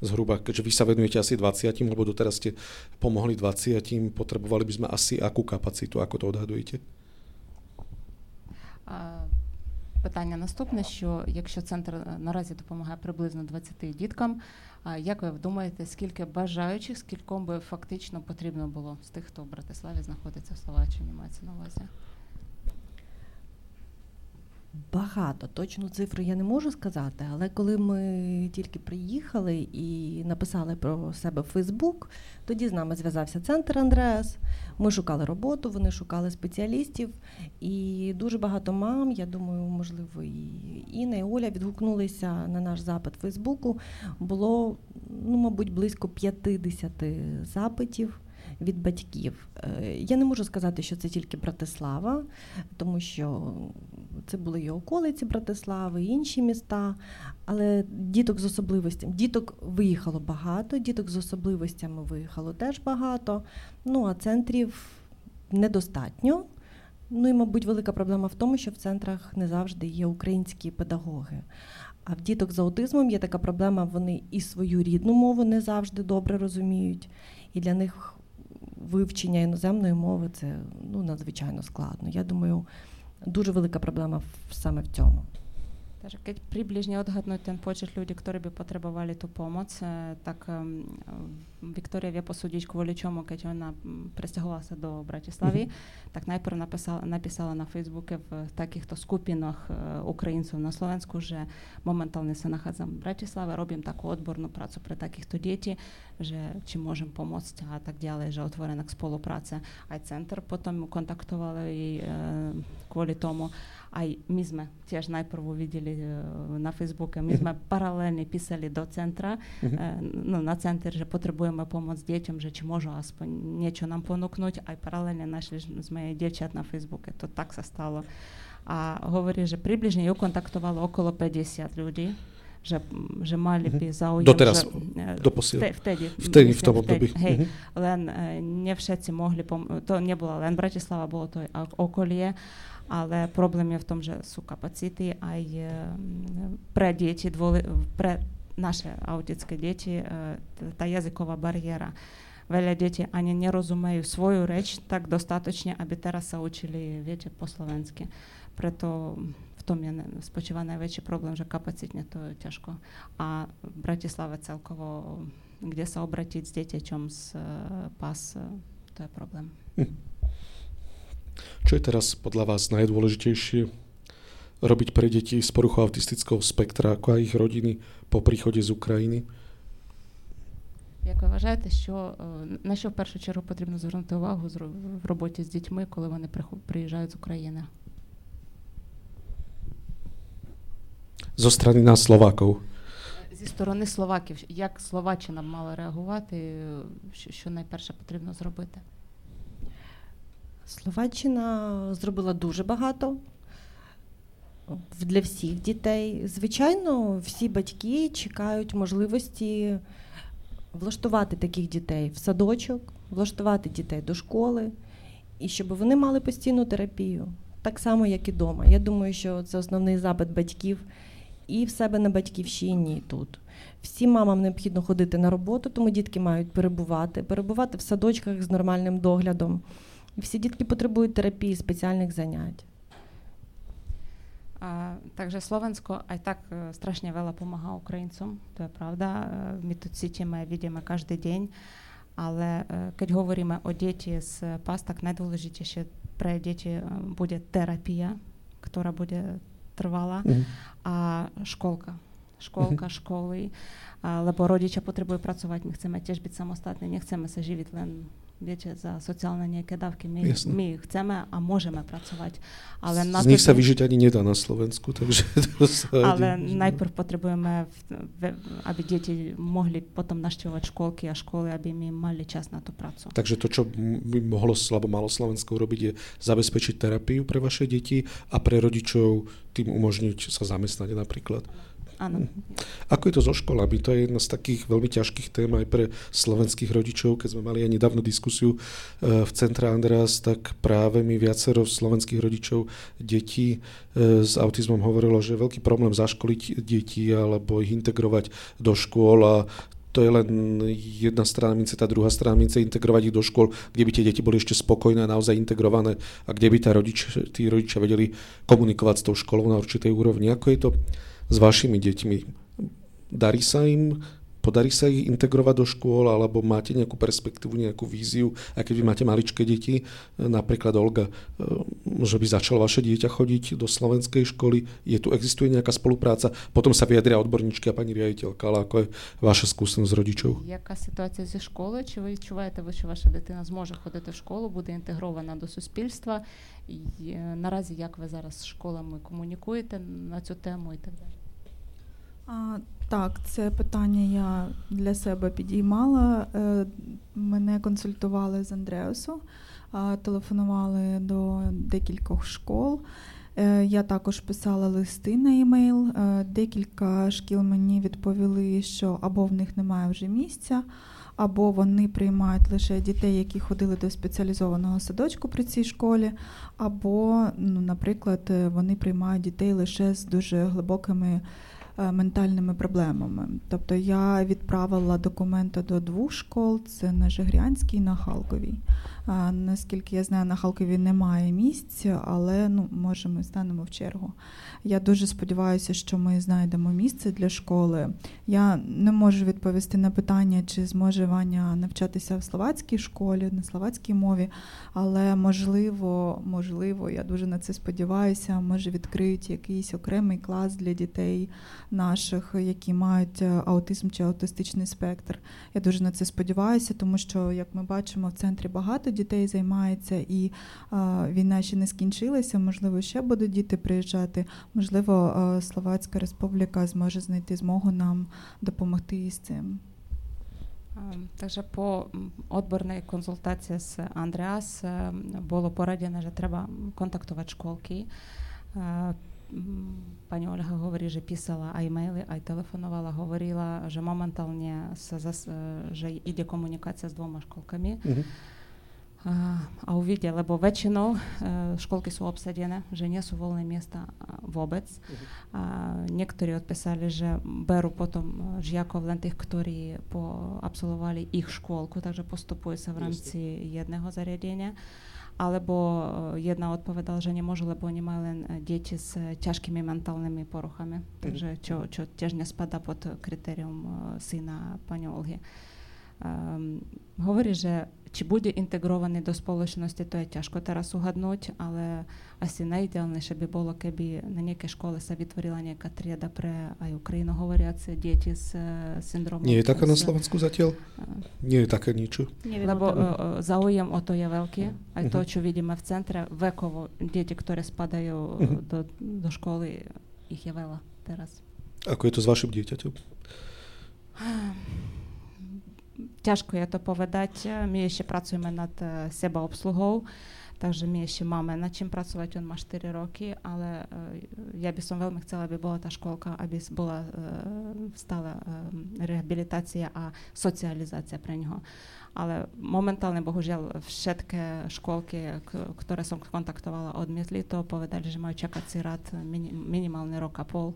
Zhruba, keďže vy sa venujete asi 20, lebo doteraz ste pomohli 20, potrebovali by sme asi akú kapacitu, ako to odhadujete? Uh Питання наступне: що якщо центр наразі допомагає приблизно 20 діткам, як ви думаєте, скільки бажаючих, скільком би фактично потрібно було з тих, хто в Братиславі знаходиться в Словаччині, мається на увазі? Багато точну цифру я не можу сказати, але коли ми тільки приїхали і написали про себе в Фейсбук, тоді з нами зв'язався центр Андреас. Ми шукали роботу, вони шукали спеціалістів, і дуже багато мам, я думаю, можливо, і Інна, і Оля відгукнулися на наш запит Фейсбуку. Було, ну, мабуть, близько 50 запитів від батьків. Е, я не можу сказати, що це тільки Братислава, тому що це були і околиці Братислави, і інші міста. Але діток з особливостями. Діток виїхало багато, діток з особливостями виїхало теж багато. Ну а центрів недостатньо. Ну і, мабуть, велика проблема в тому, що в центрах не завжди є українські педагоги. А в діток з аутизмом є така проблема, вони і свою рідну мову не завжди добре розуміють, і для них вивчення іноземної мови це ну, надзвичайно складно. Я думаю, дуже велика проблема саме в цьому. Даже keď približne odhadnúť ten počet ľudí, ktorí by potrebovali tú pomoc, tak Viktória vie posúdiť kvôli čomu, keď ona presťahovala sa do Bratislavy, mm-hmm. tak najprv napísala, napísala na Facebooke v takýchto skupinách Ukrajincov na Slovensku, že momentálne sa nachádzam v Bratislave, robím takú odbornú prácu pre takýchto detí, že či môžem pomôcť a tak ďalej, že otvorená k spolupráce. Aj center potom kontaktoval jej kvôli tomu. Aj my sme tiež najprv uvideli na Facebooke, my sme paralelne písali do centra, mm-hmm. no, na center, že potrebujeme pomôcť deťom, že či môžu aspoň niečo nám ponúknuť. Aj paralelne našli sme jej dievčat na Facebooke, to tak sa stalo. A hovorí, že približne ju kontaktovalo okolo 50 ľudí že, že mali by záujem. Doteraz, že, doposiaľ. Vtedy, vtedy, v tom období. Hej, uh-huh. len ne všetci mohli, pom- to nebola len Bratislava, bolo to aj okolie, ale problém je v tom, že sú kapacity aj pre deti, dvoli, pre naše autické deti, tá jazyková bariéra. Veľa detí ani nerozumejú svoju reč tak dostatočne, aby teraz sa učili, viete, po slovensky. Preto v tom je spočíva najväčší problém, že kapacitne to je ťažko. A v Bratislave celkovo, kde sa obratiť s dieťaťom z PAS, to je problém. Hm. Čo je teraz podľa vás najdôležitejšie robiť pre deti s poruchou autistického spektra, ako aj ich rodiny po príchode z Ukrajiny? Як ви вважаєте, що на що в першу чергу потрібно звернути увагу в роботі з дітьми, коли вони приїжджають з України? Зо сторони нас, Словаків. Зі сторони Словаків, як Словаччина мала реагувати, що, що найперше потрібно зробити? Словаччина зробила дуже багато для всіх дітей. Звичайно, всі батьки чекають можливості влаштувати таких дітей в садочок, влаштувати дітей до школи, і щоб вони мали постійну терапію, так само, як і вдома. Я думаю, що це основний запит батьків і в себе на батьківщині, і тут. Всім мамам необхідно ходити на роботу, тому дітки мають перебувати, перебувати в садочках з нормальним доглядом. Всі дітки потребують терапії, спеціальних занять. A, takže Slovensko aj tak strašne veľa pomáha Ukrajincom, to je pravda. My to cítime, vidíme každý deň, ale keď hovoríme o deti z PAS, tak najdôležitejšie pre deti bude terapia, ktorá bude trvalá mm. a školka. Mm-hmm. školy, lebo rodičia potrebujú pracovať, my chceme tiež byť samostatní, nechceme sa živiť len viete, za sociálne nejaké dávky. My, my chceme a môžeme pracovať. Ale Z na nich sa vyžiť ani nedá na Slovensku, takže to sa Ale ani... najprv potrebujeme, aby deti mohli potom naštevovať školky a školy, aby my mali čas na tú prácu. Takže to, čo by mohlo slabo malo Slovensko urobiť, je zabezpečiť terapiu pre vaše deti a pre rodičov tým umožniť sa zamestnať napríklad. Áno. Ako je to so školami? To je jedna z takých veľmi ťažkých tém aj pre slovenských rodičov. Keď sme mali aj nedávno diskusiu eh, v centre Andreas, tak práve mi viacero slovenských rodičov detí eh, s autizmom hovorilo, že je veľký problém zaškoliť deti alebo ich integrovať do škôl a to je len jedna strana mince, tá druhá strana mince integrovať ich do škôl, kde by tie deti boli ešte spokojné a naozaj integrované a kde by tá rodič, tí rodičia vedeli komunikovať s tou školou na určitej úrovni. Ako je to s vašimi deťmi? Darí sa im Podarí sa ich integrovať do škôl, alebo máte nejakú perspektívu, nejakú víziu, aj keď vy máte maličké deti, napríklad Olga, že by začalo vaše dieťa chodiť do slovenskej školy, je tu, existuje nejaká spolupráca, potom sa vyjadria odborníčky a pani riaditeľka, ale ako je vaša skúsenosť rodičov? Яка ситуація зі школою? Чи ви відчуваєте ви, що ваша дитина зможе ходити в школу, буде інтегрована до суспільства? І наразі як ви зараз з школами комунікуєте на цю тему і так далі? А, Так, це питання я для себе підіймала. Е, Мене консультували з Андреасу, телефонували до декількох школ. Е, Я також писала листи на емейл. Е, Декілька шкіл мені відповіли, що або в них немає вже місця, або вони приймають лише дітей, які ходили до спеціалізованого садочку при цій школі, або, ну, наприклад, вони приймають дітей лише з дуже глибокими ментальними проблемами. Тобто я відправила документи до двох школ: це на Жигрянській на Халковій. Наскільки я знаю, на Халкові немає місць, але ну, може ми станемо в чергу. Я дуже сподіваюся, що ми знайдемо місце для школи. Я не можу відповісти на питання, чи зможе Ваня навчатися в словацькій школі, на словацькій мові, але можливо, можливо, я дуже на це сподіваюся, може відкриють якийсь окремий клас для дітей наших, які мають е, аутизм чи аутистичний спектр. Я дуже на це сподіваюся, тому що, як ми бачимо, в центрі багато дітей займається, і е, війна ще не скінчилася. Можливо, ще будуть діти приїжджати. Можливо, е, Словацька Республіка зможе знайти змогу нам допомогти із цим. Ем, Takže по м, odbornej konzultácii s Andreas ем, bolo poradené, že treba kontaktovať školky. Е, м, Pani Olha hovorí, že písala aj maily, aj telefonovala, hovorila, že momentálne sa zas, e, že ide komunikácia s dvoma školkami. Mhm. A, uvidia, lebo väčšinou e, školky sú obsadené, že nie sú voľné miesta vôbec. A niektorí odpísali, že berú potom žiakov len tých, ktorí po, absolvovali ich škôlku, takže postupuje sa v rámci jedného zariadenia. Alebo e, jedna odpovedala, že nemôžu, lebo oni majú len deti s ťažkými mentálnymi poruchami. Takže čo, čo tiež nespadá pod kritérium e, syna pani Olhy. Um, hovorí, že či bude integrovaný do spoločnosti, to je ťažko teraz uhadnúť, ale asi najideálnejšie by bolo, keby na nejakej škole sa vytvorila nejaká trieda pre aj ukrajinohovoriace deti s syndromom. Nie je taká na s- Slovensku zatiaľ? a- Nie je také niečo. Neviem Lebo o tom. e, e, záujem o to je veľký. Aj to, Mhm. čo vidíme v centre, vekovo deti, ktoré spadajú e, Mhm. do, do školy, ich je veľa teraz. Ako je to s vašim dieťaťom? Ťažko je to povedať. My ešte pracujeme nad e, sebaobsluhou, takže my ešte máme nad čím pracovať. On má 4 roky, ale e, ja by som veľmi chcela, aby bola tá školka, aby bola e, stále rehabilitácia a socializácia pre neho. Ale momentálne, bohužiaľ, všetky školky, ktoré som kontaktovala, odmietli to, povedali, že majú čakací rad mini- minimálne rok a pol,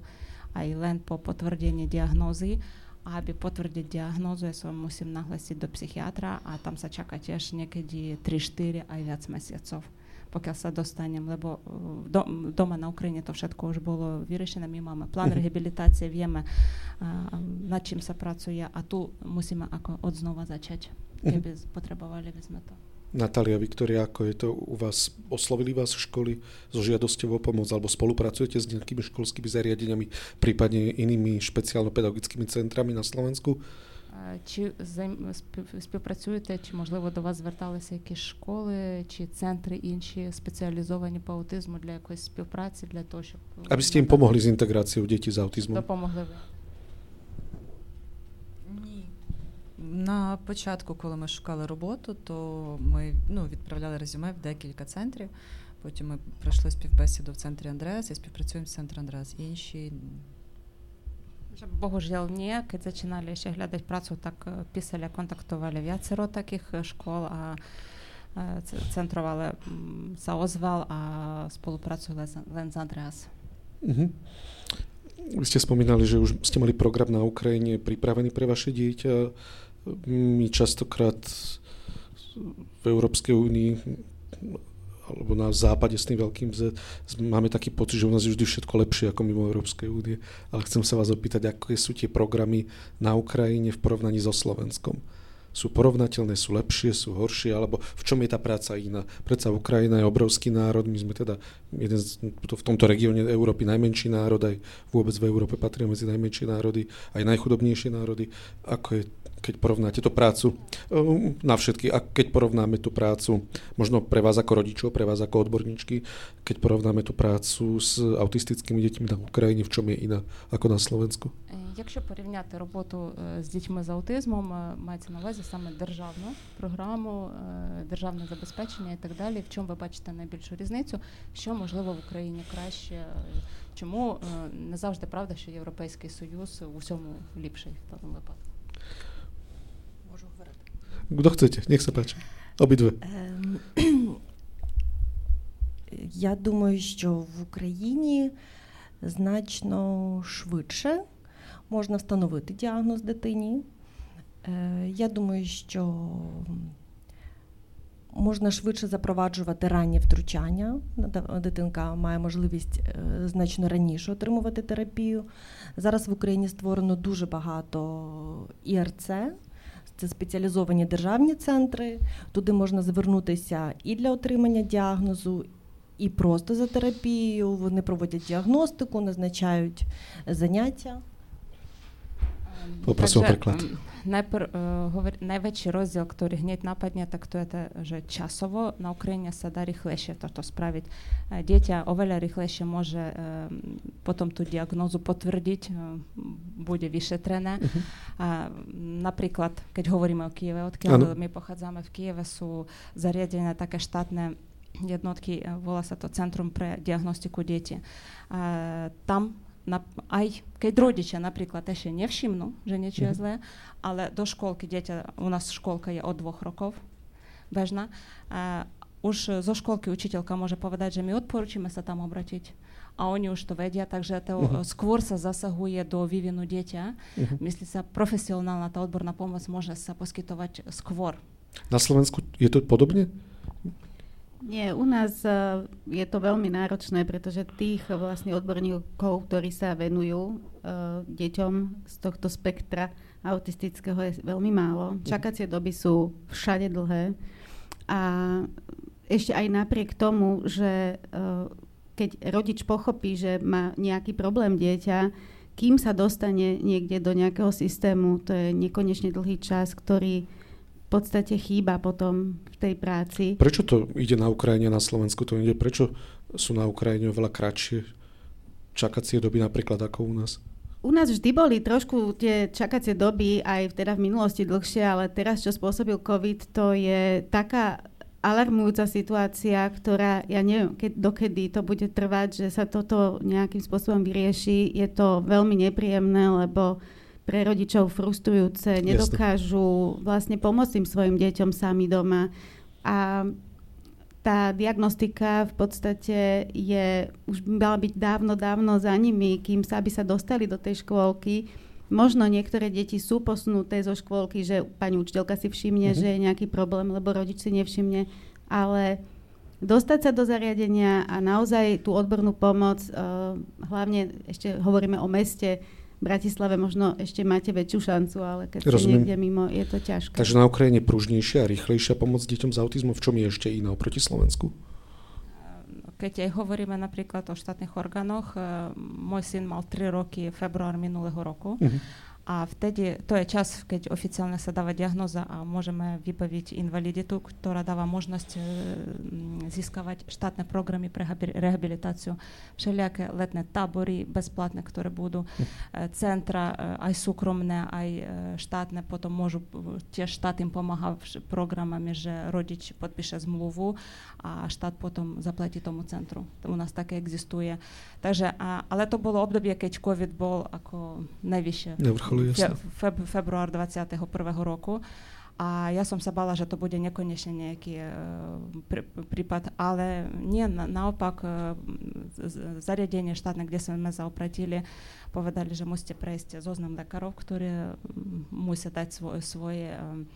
aj len po potvrdení diagnózy. A aby potvrdiť diagnózu, ja sa musím nahlasiť do psychiatra a tam sa čaká tiež niekedy 3-4 aj viac mesiacov pokiaľ sa dostanem, lebo uh, do, doma na Ukrajine to všetko už bolo vyriešené, my máme plán Mhm. rehabilitácie, vieme, uh, nad čím sa pracuje a tu musíme ako od znova začať, Mhm. keby potrebovali by sme to. Natália, Viktoria, ako je to u vás? Oslovili vás školy so žiadosťou o pomoc alebo spolupracujete s nejakými školskými zariadeniami, prípadne inými špeciálno-pedagogickými centrami na Slovensku? А, Чи займ- спів- співпрацюєте, чи можливо до вас зверталися якісь школи чи центри інші спеціалізовані по аутизму для якоїсь співпраці, для того, щоб Aby ste im pomohli s integráciou detí s autizmom. допомогли ви? На початку, коли ми шукали роботу, то ми ну, відправляли резюме в декілька центрів. Потім ми пройшли співбесіду в центрі Андреас і співпрацюємо з центром Андреас. Інші Že bohužiaľ nie, keď začínali ešte hľadať prácu, tak e, písali a kontaktovali viacero takých e, škôl a e, c- centrov, ale mm, sa ozval a spolupracuje len, s- len s Andreas. Mhm. Vy ste spomínali, že už ste mali program na Ukrajine pripravený pre vaše dieťa. My častokrát v Európskej únii alebo na západe s tým veľkým Z, máme taký pocit, že u nás je vždy všetko lepšie ako mimo Európskej únie. Ale chcem sa vás opýtať, aké sú tie programy na Ukrajine v porovnaní so Slovenskom? Sú porovnateľné, sú lepšie, sú horšie, alebo v čom je tá práca iná? Predsa Ukrajina je obrovský národ, my sme teda jeden z, v tomto regióne Európy najmenší národ, aj vôbec v Európe patria medzi najmenšie národy, aj najchudobnejšie národy. Ako je keď porovnáte tú prácu um, na všetky, a keď porovnáme tú prácu, možno pre vás ako rodičov, pre vás ako odborníčky, keď porovnáme tú prácu s autistickými deťmi na Ukrajine, v čom je iná ako na Slovensku? Якщо порівняти роботу з дітьми з аутизмом, мається на увазі саме державну програму, державне забезпечення і так далі, в чому ви бачите найбільшу різницю, що можливо в Україні краще, чому не завжди правда, що Європейський Союз у всьому ліпший в даному випадку? Kto? Nech sa páči. Obidve. Ем, я думаю, що в Україні значно швидше можна встановити діагноз дитині. Е, я думаю, що можна швидше запроваджувати раннє втручання. Дитинка має можливість е, значно раніше отримувати терапію. Зараз в Україні створено дуже багато ІРЦ. Це спеціалізовані державні центри. Туди можна звернутися і для отримання діагнозу, і просто за терапією. Вони проводять діагностику, назначають заняття. Poprosím o preklad. Najprv, uh, najväčší rozdiel, ktorý hneď napadne, tak to je to, že časovo na Ukrajine sa dá rýchlejšie toto spraviť. Uh, dieťa oveľa rýchlejšie môže uh, potom tú diagnózu potvrdiť, uh, bude vyšetrené. Uh-huh. Uh, napríklad, keď hovoríme o Kieve, odkiaľ my pochádzame v Kieve, sú zariadené také štátne jednotky, volá sa to Centrum pre diagnostiku detí. Uh, tam na, aj keď rodičia napríklad ešte nevšimnú, že niečo je mhm. zlé, ale do školky dieťa, u nás školka je od dvoch rokov bežná, a už zo školky učiteľka môže povedať, že my odporúčime sa tam obratiť. A oni už to vedia, takže to uh-huh. skôr sa zasahuje do vývinu dieťa. Uh-huh. Myslí sa, profesionálna tá odborná pomoc môže sa poskytovať skôr. Na Slovensku je to podobne? Nie, u nás uh, je to veľmi náročné, pretože tých vlastne odborníkov, ktorí sa venujú uh, deťom z tohto spektra autistického je veľmi málo. Čakacie doby sú všade dlhé a ešte aj napriek tomu, že keď rodič pochopí, že má nejaký problém dieťa, kým sa dostane niekde do nejakého systému, to je nekonečne dlhý čas, ktorý podstate chýba potom v tej práci. Prečo to ide na Ukrajine, na Slovensku to ide? Prečo sú na Ukrajine oveľa kratšie čakacie doby napríklad ako u nás? U nás vždy boli trošku tie čakacie doby aj teda v minulosti dlhšie, ale teraz, čo spôsobil COVID, to je taká alarmujúca situácia, ktorá, ja neviem, keď, dokedy to bude trvať, že sa toto nejakým spôsobom vyrieši. Je to veľmi nepríjemné, lebo pre rodičov frustrujúce, nedokážu vlastne pomôcť tým svojim deťom sami doma. A tá diagnostika v podstate je, už mala byť dávno, dávno za nimi, kým sa, aby sa dostali do tej škôlky. Možno niektoré deti sú posunuté zo škôlky, že pani učiteľka si všimne, mm-hmm. že je nejaký problém, lebo rodič si nevšimne, ale dostať sa do zariadenia a naozaj tú odbornú pomoc, uh, hlavne ešte hovoríme o meste, Bratislave možno ešte máte väčšiu šancu, ale keď ste niekde mimo, je to ťažké. Takže na Ukrajine pružnejšia a rýchlejšia pomoc deťom s autizmom, v čom je ešte iná oproti Slovensku? Keď aj hovoríme napríklad o štátnych orgánoch, môj syn mal 3 roky február minulého roku. Uh-huh a wtedy to jest czas, kiedy oficjalnie się dawa diagnoza, a możemy wypowiedzieć inwaliditu, która dała możliwość zyskać sztatne programy rehabilitacji, wszelakie letnie tabory bezpłatne, które będą, centra, aj sukromne, aj sztatne, potem może też sztat im pomaga programami, że rodzic podpisze zmluwu, a sztat potem zapłaci temu centru. U nas takie egzystuje. Także, a, ale to było obdobie, kiedy COVID był jako najwyższe. Najvyššie feb, február 21. roku. A ja som sa bala, že to bude nekonečne nejaký uh, pr- prípad, ale nie, na, naopak uh, zariadenie štátne, kde sme zaopratili, povedali, že musíte prejsť zoznam lekárov, ktorí musia dať svoj, svoje um,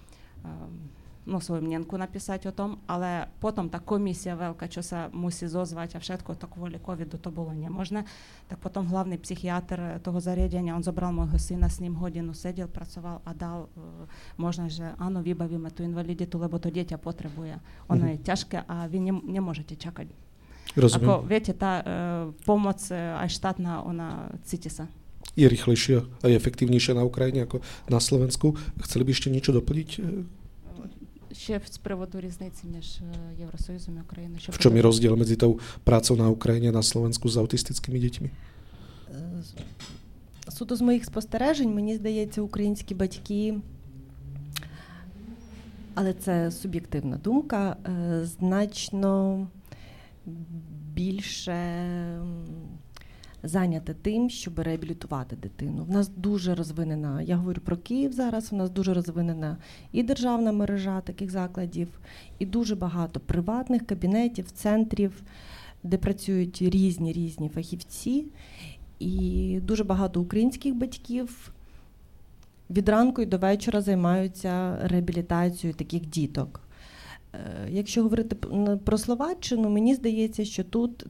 um, ну, свою мненку написати о том, але потім та комісія велика, що се мусить зозвати, а všetko так волі ковіду то було не можна. Так потім главний психіатр того зарядення, він забрав мого сина, з ним годину сидів, працював, а дав, можна же, а ну, вибавимо ту інвалідіту, лебо то дитя потребує. Воно mm-hmm. є тяжке, а ви не, не можете чекати. Rozumiem. Ako, viete, tá e, pomoc e, aj štátna, ona cíti sa. Je rýchlejšia a je efektívnejšia na Ukrajine ako na Slovensku. Chceli by ešte niečo doplniť? Ще з приводу різниці між Євросоюзом і Україною. Що в чому je rozdiel medzi tou prácou na Ukrajine a na Slovensku s autistickými deťmi? Суто з моїх спостережень, мені здається, українські батьки, але це суб'єктивна думка, значно більше зайняте тим, щоб реабілітувати дитину. В нас дуже розвинена, я говорю про Київ зараз, у нас дуже розвинена і державна мережа таких закладів, і дуже багато приватних кабінетів, центрів, де працюють різні різні фахівці, і дуже багато українських батьків. Від ранку і до вечора займаються реабілітацією таких діток. Якщо говорити про Словаччину, мені здається, що тут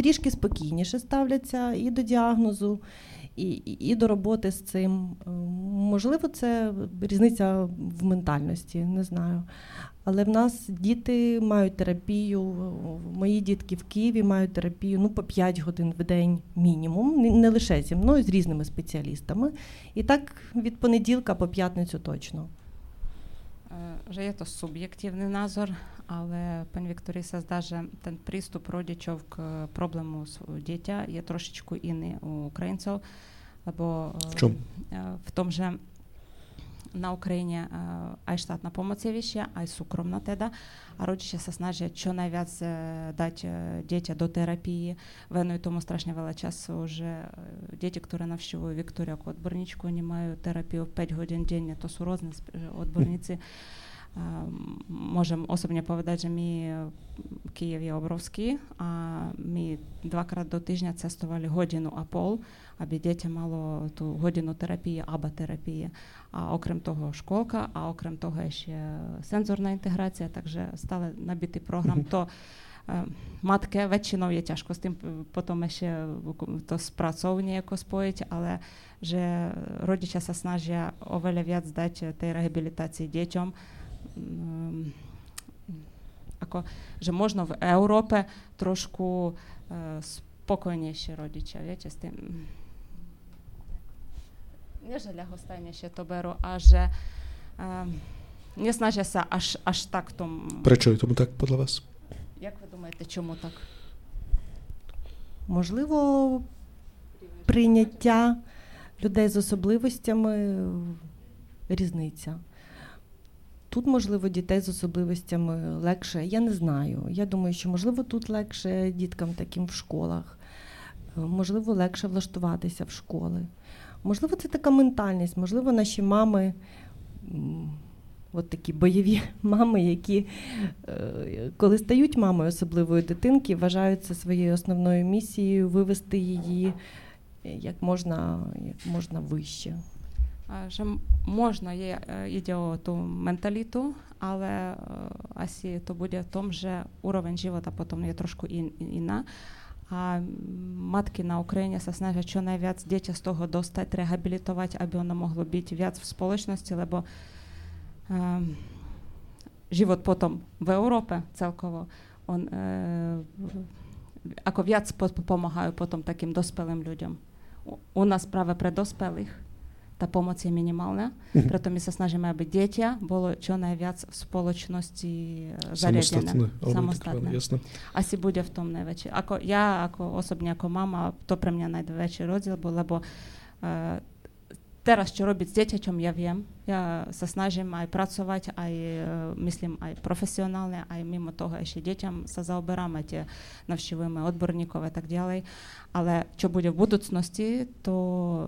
трішки спокійніше ставляться і до діагнозу, і, і до роботи з цим. Можливо, це різниця в ментальності, не знаю. Але в нас діти мають терапію. Мої дітки в Києві мають терапію ну, по 5 годин в день мінімум, не лише зі мною, з різними спеціалістами. І так від понеділка по п'ятницю точно. Że je to subjektywny názor, але пані Вікторіса здаже ten приступ родичів к е, проблему dieťa je trošičku iný u Ukrajincov, lebo v, Чому е, в тому že на Україні е, ай штатна помоць є віща, ай сукромна теда, а родичі се снажать, що найвяз дати дітя до терапії. Вену і тому страшно вела часу вже діти, які навщивують Вікторію як отборничку, вони мають терапію 5 годин день, то сурозні отборниці. Mm. Е, можем osobně povedať, що ми Київ є Обровський, а ми двакратно до тижня цестували годину а пол, аби дітя мало ту годину терапії, або терапії. А окрім того, школка, а окрім того, ще сензорна інтеграція, також стали набитий програм. То е, матки вечином є тяжко з тим, е, потім ще то з якось ніяко але вже родича се снажі овеля в'яць здати тієї реабілітації дітям, ako, že možno v Európe trošku uh, spokojnejšie rodičia, viete, s tým nie že ľahostajnejšie to berú a že um, nesnažia sa až, až tak tom... Prečo je tomu tak podľa vás? Jak ви думаєте, чому так? Можливо, прийняття людей з особливостями різниця. Тут, можливо, дітей з особливостями легше, я не знаю. Я думаю, що, можливо, тут легше діткам таким в школах, можливо, легше влаштуватися в школи. Можливо, це така ментальність, можливо, наші мами. От такі бойові мами, які коли стають мамою особливої дитинки, вважають це своєю основною місією вивести її як можна як можна вище. Що можна є ідіоту менталіту, але асі то буде в тому, що уровень життя потім є трошку ін, інна. А матки на Україні се snažia čo najviac dieťa z toho dostať, rehabilitovať, aby ono mohlo byť viac v spoločnosti, lebo um, život potom v Európe celkovo, on, uh, ako viac po pomáhajú potom takým dospelým ľuďom. U, u nás práve pre dospelých tá pomoc je minimálna, preto my sa snažíme, aby dieťa bolo čo najviac v spoločnosti zariadené. Samostatné. Jasné. Asi bude v tom najväčšie. Ako ja, ako osobne ako mama, to pre mňa najväčší rozdiel bol, lebo uh, teraz, čo robiť s dieťaťom, ja viem. Ja sa snažím aj pracovať, aj myslím aj profesionálne, aj mimo toho ešte deťam sa zaoberám, aj navštívujeme odborníkov a tak ďalej. Ale čo bude v budúcnosti, to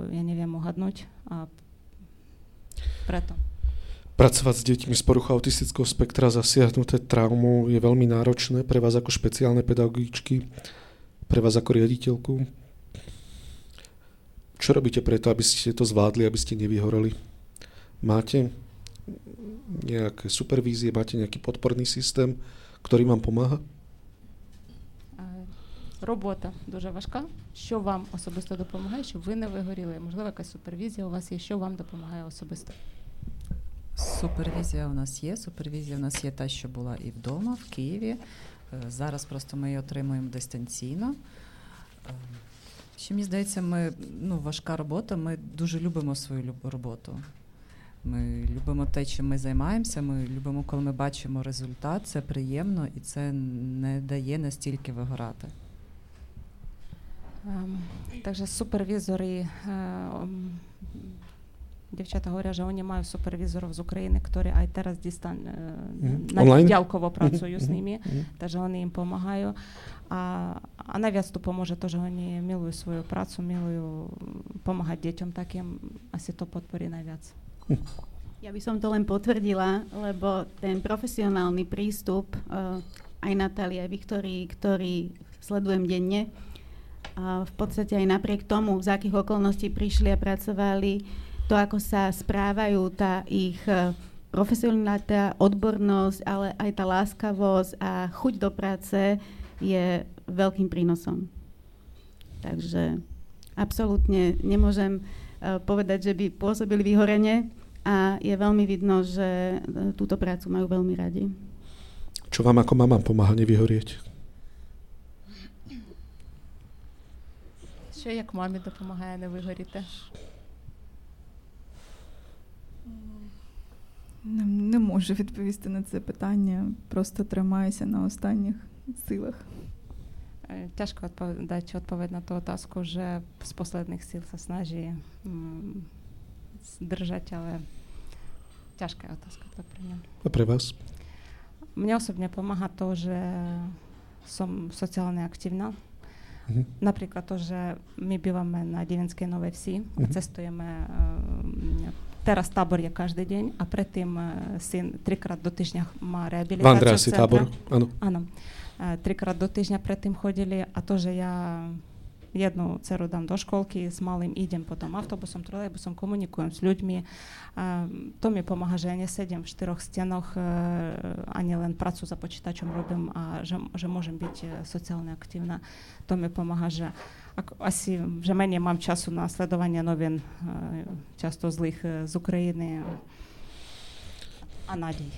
ja neviem uhadnúť. A preto. Pracovať s deťmi z poruchou autistického spektra zasiahnuté traumu je veľmi náročné pre vás ako špeciálne pedagogičky, pre vás ako riaditeľku. Čo robíte preto, aby ste to zvládli, aby ste nevyhoreli? Máte nejaké supervízie, máte nejaký podporný systém, ktorý vám pomáha? Робота дуже важка. Що вам особисто допомагає, щоб ви не вигоріли? Можливо, якась супервізія у вас є, що вам допомагає особисто? Супервізія у нас є. Супервізія у нас є та, що була і вдома, в Києві. Зараз просто ми її отримуємо дистанційно. Ще мені здається, ми ну, важка робота. Ми дуже любимо свою роботу. Ми любимо те, чим ми займаємося. Ми любимо, коли ми бачимо результат. Це приємно і це не дає настільки вигорати. Takže supervizory, Дівчата говорять, що вони мають супервізорів з України, які aj teraz distan, mm-hmm. дялково працюють mm-hmm. з ними, mm-hmm. takže вони їм допомагають. А, а навіть то поможе, теж вони милують свою працю, милують допомагати дітям таким, asi to podporí najviac. Ja by som to len potvrdila, lebo ten profesionálny prístup uh, aj Natálie, aj Viktorii, ktorý sledujem denne, uh, v podstate aj napriek tomu, z akých okolností prišli a pracovali, to, ako sa správajú, tá ich uh, profesionalita, odbornosť, ale aj tá láskavosť a chuť do práce je veľkým prínosom. Takže absolútne nemôžem uh, povedať, že by pôsobili vyhorene, a je veľmi vidno, že e, túto prácu majú veľmi radi. Čo vám ako mama pomáha nevyhorieť? Що як мамі допомагає не вигоріти? Не, не можу відповісти на це питання. Просто тримаюся на останніх силах. Тяжко дати відповідь на ту otázku, вже з останніх сил се snaží držať, ale ťažká je otázka to pre mňa. A pre vás? Mne osobne pomáha to, že som sociálne aktívna. Mm-hmm. Napríklad to, že my bývame na Divenskej Novej Vsi mm-hmm. a cestujeme teraz tábor je každý deň a predtým syn trikrát do týždňa má rehabilitáciu. V Andreasi tábor, áno. Áno. Trikrát do týždňa predtým chodili a to, že ja jednu dceru dám do školky, s malým idem potom автобусом, тролейбусом, комунікуємо з людьми. То mi pomáha, že ja nesedím v štyroch stenoch, ani len pracu za počítačom robím a že, že môžem byť sociálne aktívna. To mi pomáha, že asi, že menej mám času na sledovanie novín, často zlých z Ukrajiny a nádej.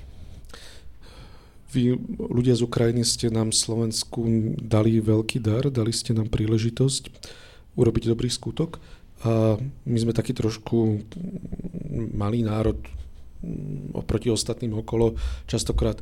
Vy, ľudia z Ukrajiny, ste nám Slovensku dali veľký dar, dali ste nám príležitosť urobiť dobrý skutok. A my sme taký trošku malý národ oproti ostatným okolo. Častokrát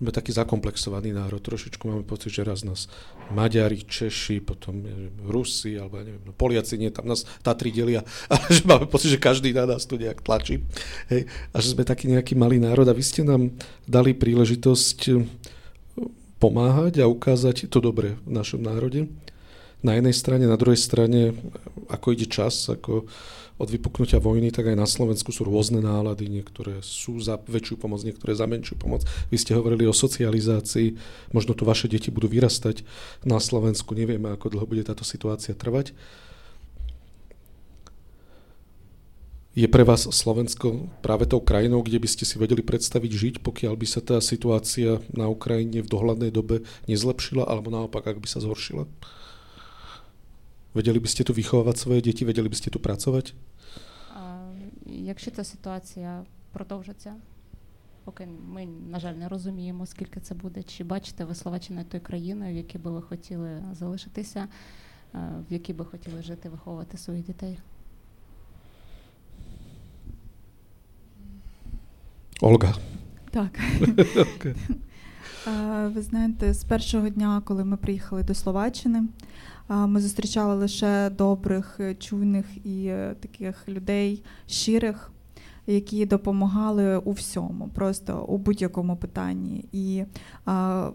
sme taký zakomplexovaný národ, trošičku máme pocit, že raz nás Maďari, Češi, potom neviem, Rusi, alebo ja neviem, no, Poliaci, nie, tam nás Tatry delia, ale že máme pocit, že každý na nás tu nejak tlačí. Hej, a že sme taký nejaký malý národ a vy ste nám dali príležitosť eh, pomáhať a ukázať to dobre v našom národe. Na jednej strane, na druhej strane, ako ide čas, ako od vypuknutia vojny, tak aj na Slovensku sú rôzne nálady, niektoré sú za väčšiu pomoc, niektoré za menšiu pomoc. Vy ste hovorili o socializácii, možno tu vaše deti budú vyrastať na Slovensku, nevieme, ako dlho bude táto situácia trvať. Je pre vás Slovensko práve tou krajinou, kde by ste si vedeli predstaviť žiť, pokiaľ by sa tá situácia na Ukrajine v dohľadnej dobe nezlepšila, alebo naopak, ak by sa zhoršila? Vedeli by ste tu vychovávať svoje deti, vedeli by ste tu pracovať? Якщо ця ситуація продовжиться, поки ми, на жаль, не розуміємо, скільки це буде, чи бачите ви Словаччину тою країною, в якій би ви хотіли залишитися, в якій би хотіли жити, виховувати своїх дітей? Ольга. Так. Ви знаєте, з першого дня, коли ми приїхали до Словаччини, ми зустрічали лише добрих, чуйних і таких людей, щирих, які допомагали у всьому, просто у будь-якому питанні. І а,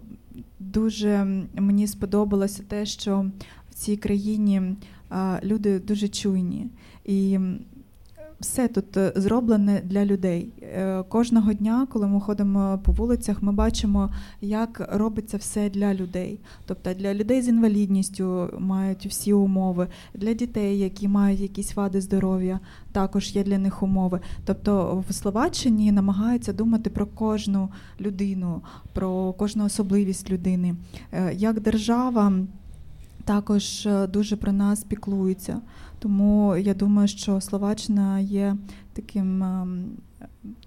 дуже мені сподобалося те, що в цій країні а, люди дуже чуйні. І все тут е, зроблене для людей. Е, кожного дня, коли ми ходимо по вулицях, ми бачимо, як робиться все для людей. Тобто для людей з інвалідністю мають всі умови, для дітей, які мають якісь вади здоров'я, також є для них умови. Тобто в Словаччині намагаються думати про кожну людину, про кожну особливість людини. Е, як держава також дуже про нас піклується. Тому я думаю, що Словаччина є таким ем,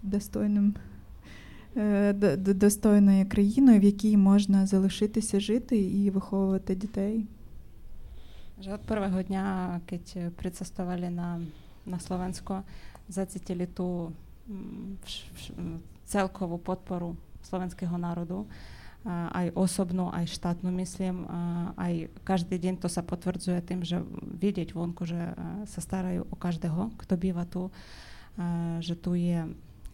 достойним. Е, достойною країною, в якій можна залишитися жити і виховувати дітей. Že od prvého dňa, keď pricestovali na, na Slovensko, zacítili tú celkovú podporu slovenského národu aj osobnú, aj štátnu, myslím. Aj každý deň to sa potvrdzuje tým, že vidieť vonku, že sa starajú o každého, kto býva tu, že tu je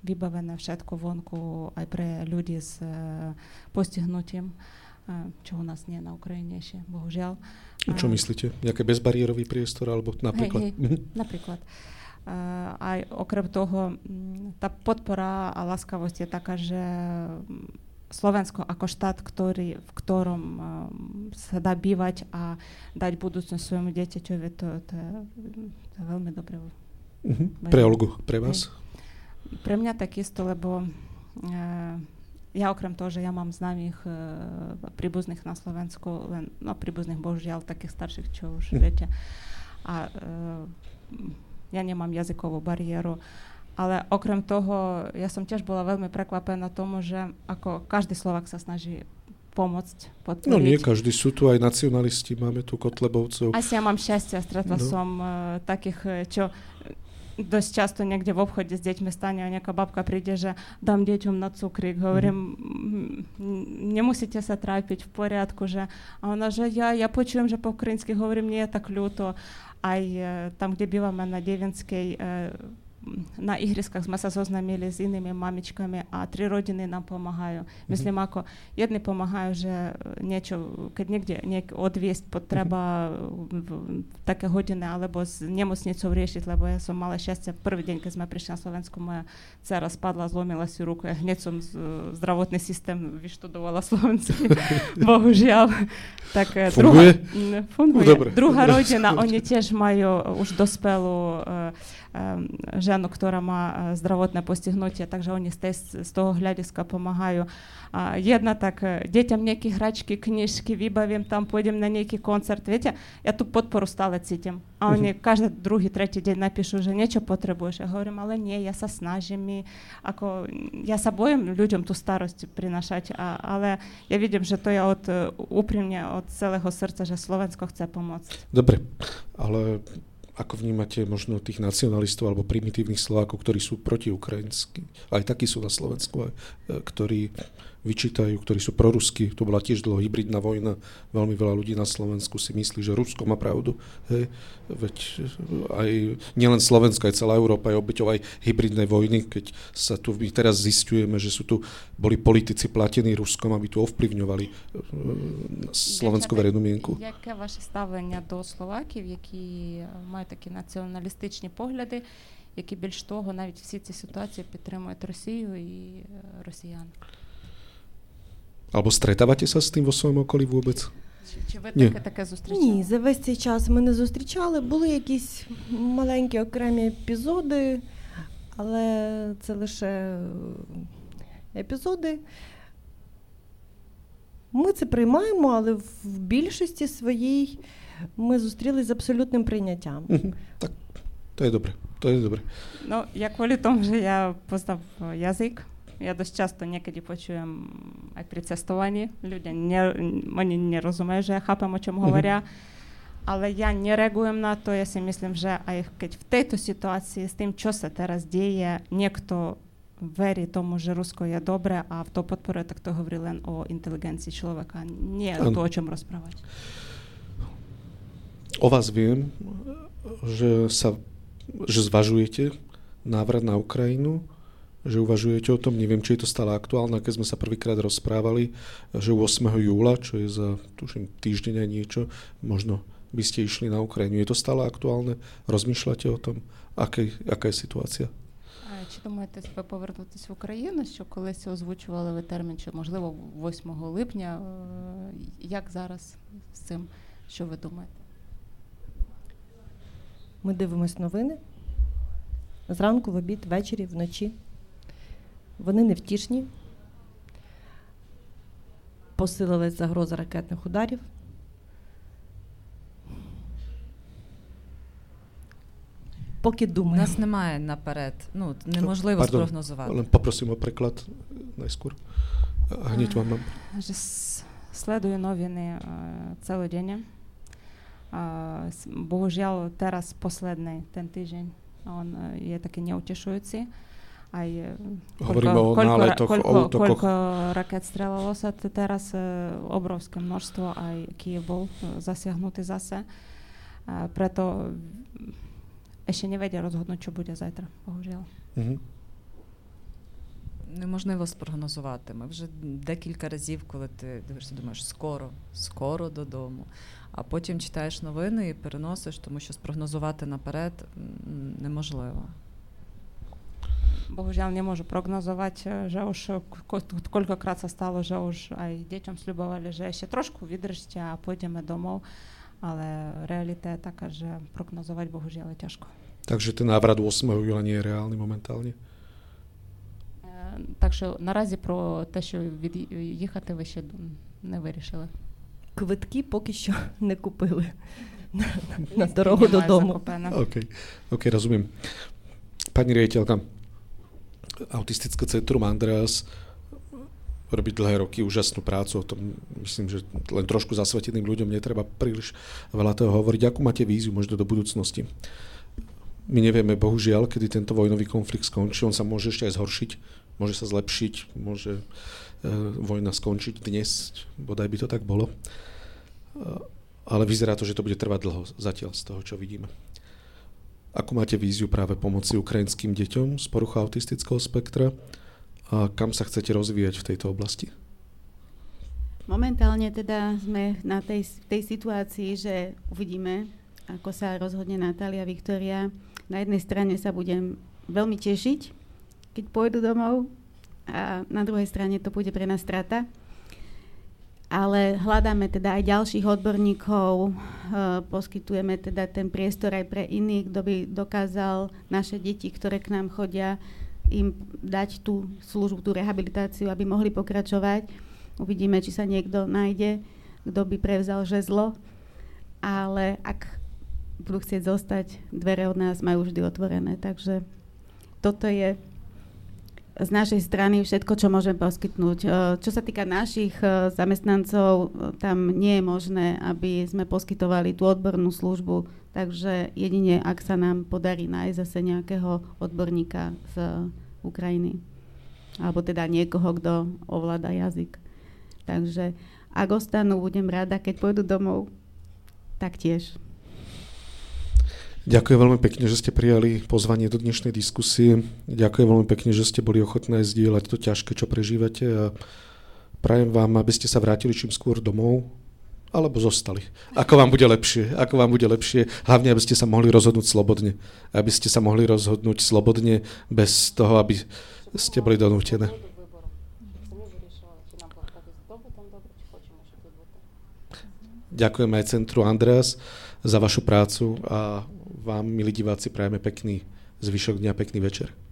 vybavené všetko vonku aj pre ľudí s postihnutím, čo u nás nie na Ukrajine ešte, bohužiaľ. Čo myslíte? Nejaký bezbariérový priestor alebo napríklad? Hej, hej, napríklad. Aj okrem toho, tá podpora a láskavosť je taká, že Slovensko ako štát, ktorý, v ktorom um, sa dá bývať a dať budúcnosť svojmu dieťaťovi, to, to, je, to je veľmi dobré. Uh-huh. Pre Olgu, pre vás? Pre mňa takisto, lebo uh, ja okrem toho, že ja mám známych uh, príbuzných na Slovensku, len no príbuzných bohužiaľ takých starších, čo už uh-huh. viete, a uh, ja nemám jazykovú bariéru, ale okrem toho, ja som tiež bola veľmi prekvapená tomu, že ako každý Slovak sa snaží pomôcť, podporiť. No nie každý, sú tu aj nacionalisti, máme tu Kotlebovcov. Asi ja mám šťastie, stretla no. som uh, takých, e, čo dosť často niekde v obchode s deťmi stane a nejaká babka príde, že dám deťom na cukrík. Hovorím, mm. nemusíte sa trápiť v poriadku, že a ona, že ja, ja počujem, že po ukrajinsky hovorím, nie je tak ľúto. Aj uh, tam, kde bývame na Devinskej, uh, на ігрісках ми се з іншими мамічками, а три родини нам допомагають. Мислімако, mm -hmm. не допомагаю вже е, нічого, нігде нік одвість, потреба в таке години, або з німоцницю вирішити, або я сам мала щастя, перший день, коли ми прийшли на Словенську, моя це розпадла, зломилась руку, я гнецом е, здравотний систем відштудувала словенський, богужал. Так, е, друга, друга родина, вони теж мають уж доспелу Ем, Жену, яка має postihnutie, постігнуття, також z, tej, z toho hľadiska pomáhajú. A jedna tak, deťam nejaké hračky, knižky vybavím, tam pôjdem na nejaký koncert, viete, ja tu podporu. А вони uh -huh. кожен другий, третій день напишу, що нічого потребуєш. Я говорю, але ні, я са снажим, ако я з обоїм людям ту старость приношати, а, але я бачу, що то я от е, упрівня від цілого серця, що Словенсько хоче допомогти. Добре, але ako vnímate možno tých nacionalistov alebo primitívnych Slovákov, ktorí sú protiukrajinskí? Aj takí sú na Slovensku, e, ktorí vyčítajú, ktorí sú proruskí. To bola tiež dlho hybridná vojna. Veľmi veľa ľudí na Slovensku si myslí, že Rusko má pravdu. Hej. Veď aj nielen Slovenska, aj celá Európa je obeťou aj hybridnej vojny, keď sa tu my teraz zistujeme, že sú tu boli politici platení Ruskom, aby tu ovplyvňovali uh, slovenskú verejnú mienku. Яке ваше ставлення до Словаків, які мають такі націоналістичні погляди, які більш того, навіть всі ці ситуації підтримують Росію і росіян? Або стретавате sa s tým vo svojom okolí vôbec? Чи, ви Ні. таке таке зустрічали? Ні, за весь цей час ми не зустрічали. Були якісь маленькі окремі епізоди, але це лише епізоди. Ми це приймаємо, але в більшості своїй ми зустрілись з абсолютним прийняттям. Так, то є добре. То є добре. Ну, я kvôli tomu, že ja poznám jazyk, Ja dosť často niekedy počujem aj pri cestovaní, ľudia ne, oni nerozumejú, že ja chápem, o čom hovoria, ale ja nereagujem na to, ja si myslím, že aj keď v tejto situácii s tým, čo sa teraz deje, niekto verí tomu, že Rusko je dobré a v to podporuje, tak to hovorí len o inteligencii človeka, nie o to, o čom rozprávať. O vás viem, že, sa, že zvažujete návrat na Ukrajinu že uvažujete o tom, neviem, či je to stále aktuálne, keď sme sa prvýkrát rozprávali, že 8. júla, čo je za, tuším, týždeň aj niečo, možno by ste išli na Ukrajinu. Je to stále aktuálne? Розмішляєте о том, ака, яка ситуація? Чи думаєте ви повернутися в Україну, що колись озвучували ви термін, що можливо 8 липня? Як зараз з цим? Що ви думаєте? Ми дивимось новини зранку, в обід, ввечері, вночі. Вони невтішні, посилилась загроза ракетних ударів. Поки думаю. Нас немає наперед. Ну неможливо Pardon. спрогнозувати. Попросимо приклад найскоро. Гніть е, вам. Следую новини е, цілий день. Богожаль, зараз последний тиждень. Он е, є таки неутішуючий. Aj Hovoríme o koľko, náletoch, koľko, o útokoch. koľko raket strelalo sa teraz, obrovské množstvo, aj Kiev bol zasiahnutý zase. A preto ešte nevedia rozhodnúť, čo bude zajtra, bohužiaľ. Mhm. Неможливо спрогнозувати. Ми вже декілька разів, коли ти дивишся, думаєш, скоро, скоро додому. А потім читаєш новини і переносиш, тому що спрогнозувати наперед м, неможливо. Bohužiaľ nemôžu prognozovať, že už ko- koľkokrát sa stalo, že už aj deťom sľubovali, že ešte trošku vydržte a pôjdeme domov, ale realita je taká, že prognozovať bohužiaľ je ťažko. Takže ten návrat 8. júla nie je reálny momentálne? Е, Так що наразі про те, що від, їхати ви ще не вирішили. Квитки поки що не купили на, на дорогу додому. закупено. OK, OK, rozumiem. Pani riaditeľka, Autistické centrum Andreas robí dlhé roky úžasnú prácu, o tom myslím, že len trošku zasveteným ľuďom netreba príliš veľa toho hovoriť. Akú máte víziu možno do budúcnosti? My nevieme, bohužiaľ, kedy tento vojnový konflikt skončí. On sa môže ešte aj zhoršiť, môže sa zlepšiť, môže e, vojna skončiť dnes, bodaj by to tak bolo. E, ale vyzerá to, že to bude trvať dlho zatiaľ z toho, čo vidíme. Ako máte víziu práve pomoci ukrajinským deťom z porucha autistického spektra a kam sa chcete rozvíjať v tejto oblasti? Momentálne teda sme na tej, tej situácii, že uvidíme, ako sa rozhodne Natália Viktória. Na jednej strane sa budem veľmi tešiť, keď pôjdu domov a na druhej strane to bude pre nás strata. Ale hľadáme teda aj ďalších odborníkov, e, poskytujeme teda ten priestor aj pre iných, kto by dokázal naše deti, ktoré k nám chodia, im dať tú službu, tú rehabilitáciu, aby mohli pokračovať. Uvidíme, či sa niekto nájde, kto by prevzal žezlo. Ale ak budú chcieť zostať, dvere od nás majú vždy otvorené. Takže toto je z našej strany všetko, čo môžem poskytnúť. E, Čo sa týka našich e, zamestnancov, e, tam nie je možné, aby sme poskytovali tú odbornú službu, takže jedine, ak sa nám podarí nájsť zase nejakého odborníka z Ukrajiny, alebo teda niekoho, kto ovláda jazyk. Takže ak ostanú, budem rada, keď pôjdu domov, tak tiež. Ďakujem veľmi pekne, že ste prijali pozvanie do dnešnej diskusie. Ďakujem veľmi pekne, že ste boli ochotné zdieľať to ťažké, čo prežívate a prajem vám, aby ste sa vrátili čím skôr domov, alebo zostali. Ako vám bude lepšie, ako vám bude lepšie, hlavne, aby ste sa mohli rozhodnúť slobodne. Aby ste sa mohli rozhodnúť slobodne, bez toho, aby ste boli donútené. Ďakujem aj Centru Andreas za vašu prácu a vám, milí diváci, prajeme pekný zvyšok dňa, pekný večer.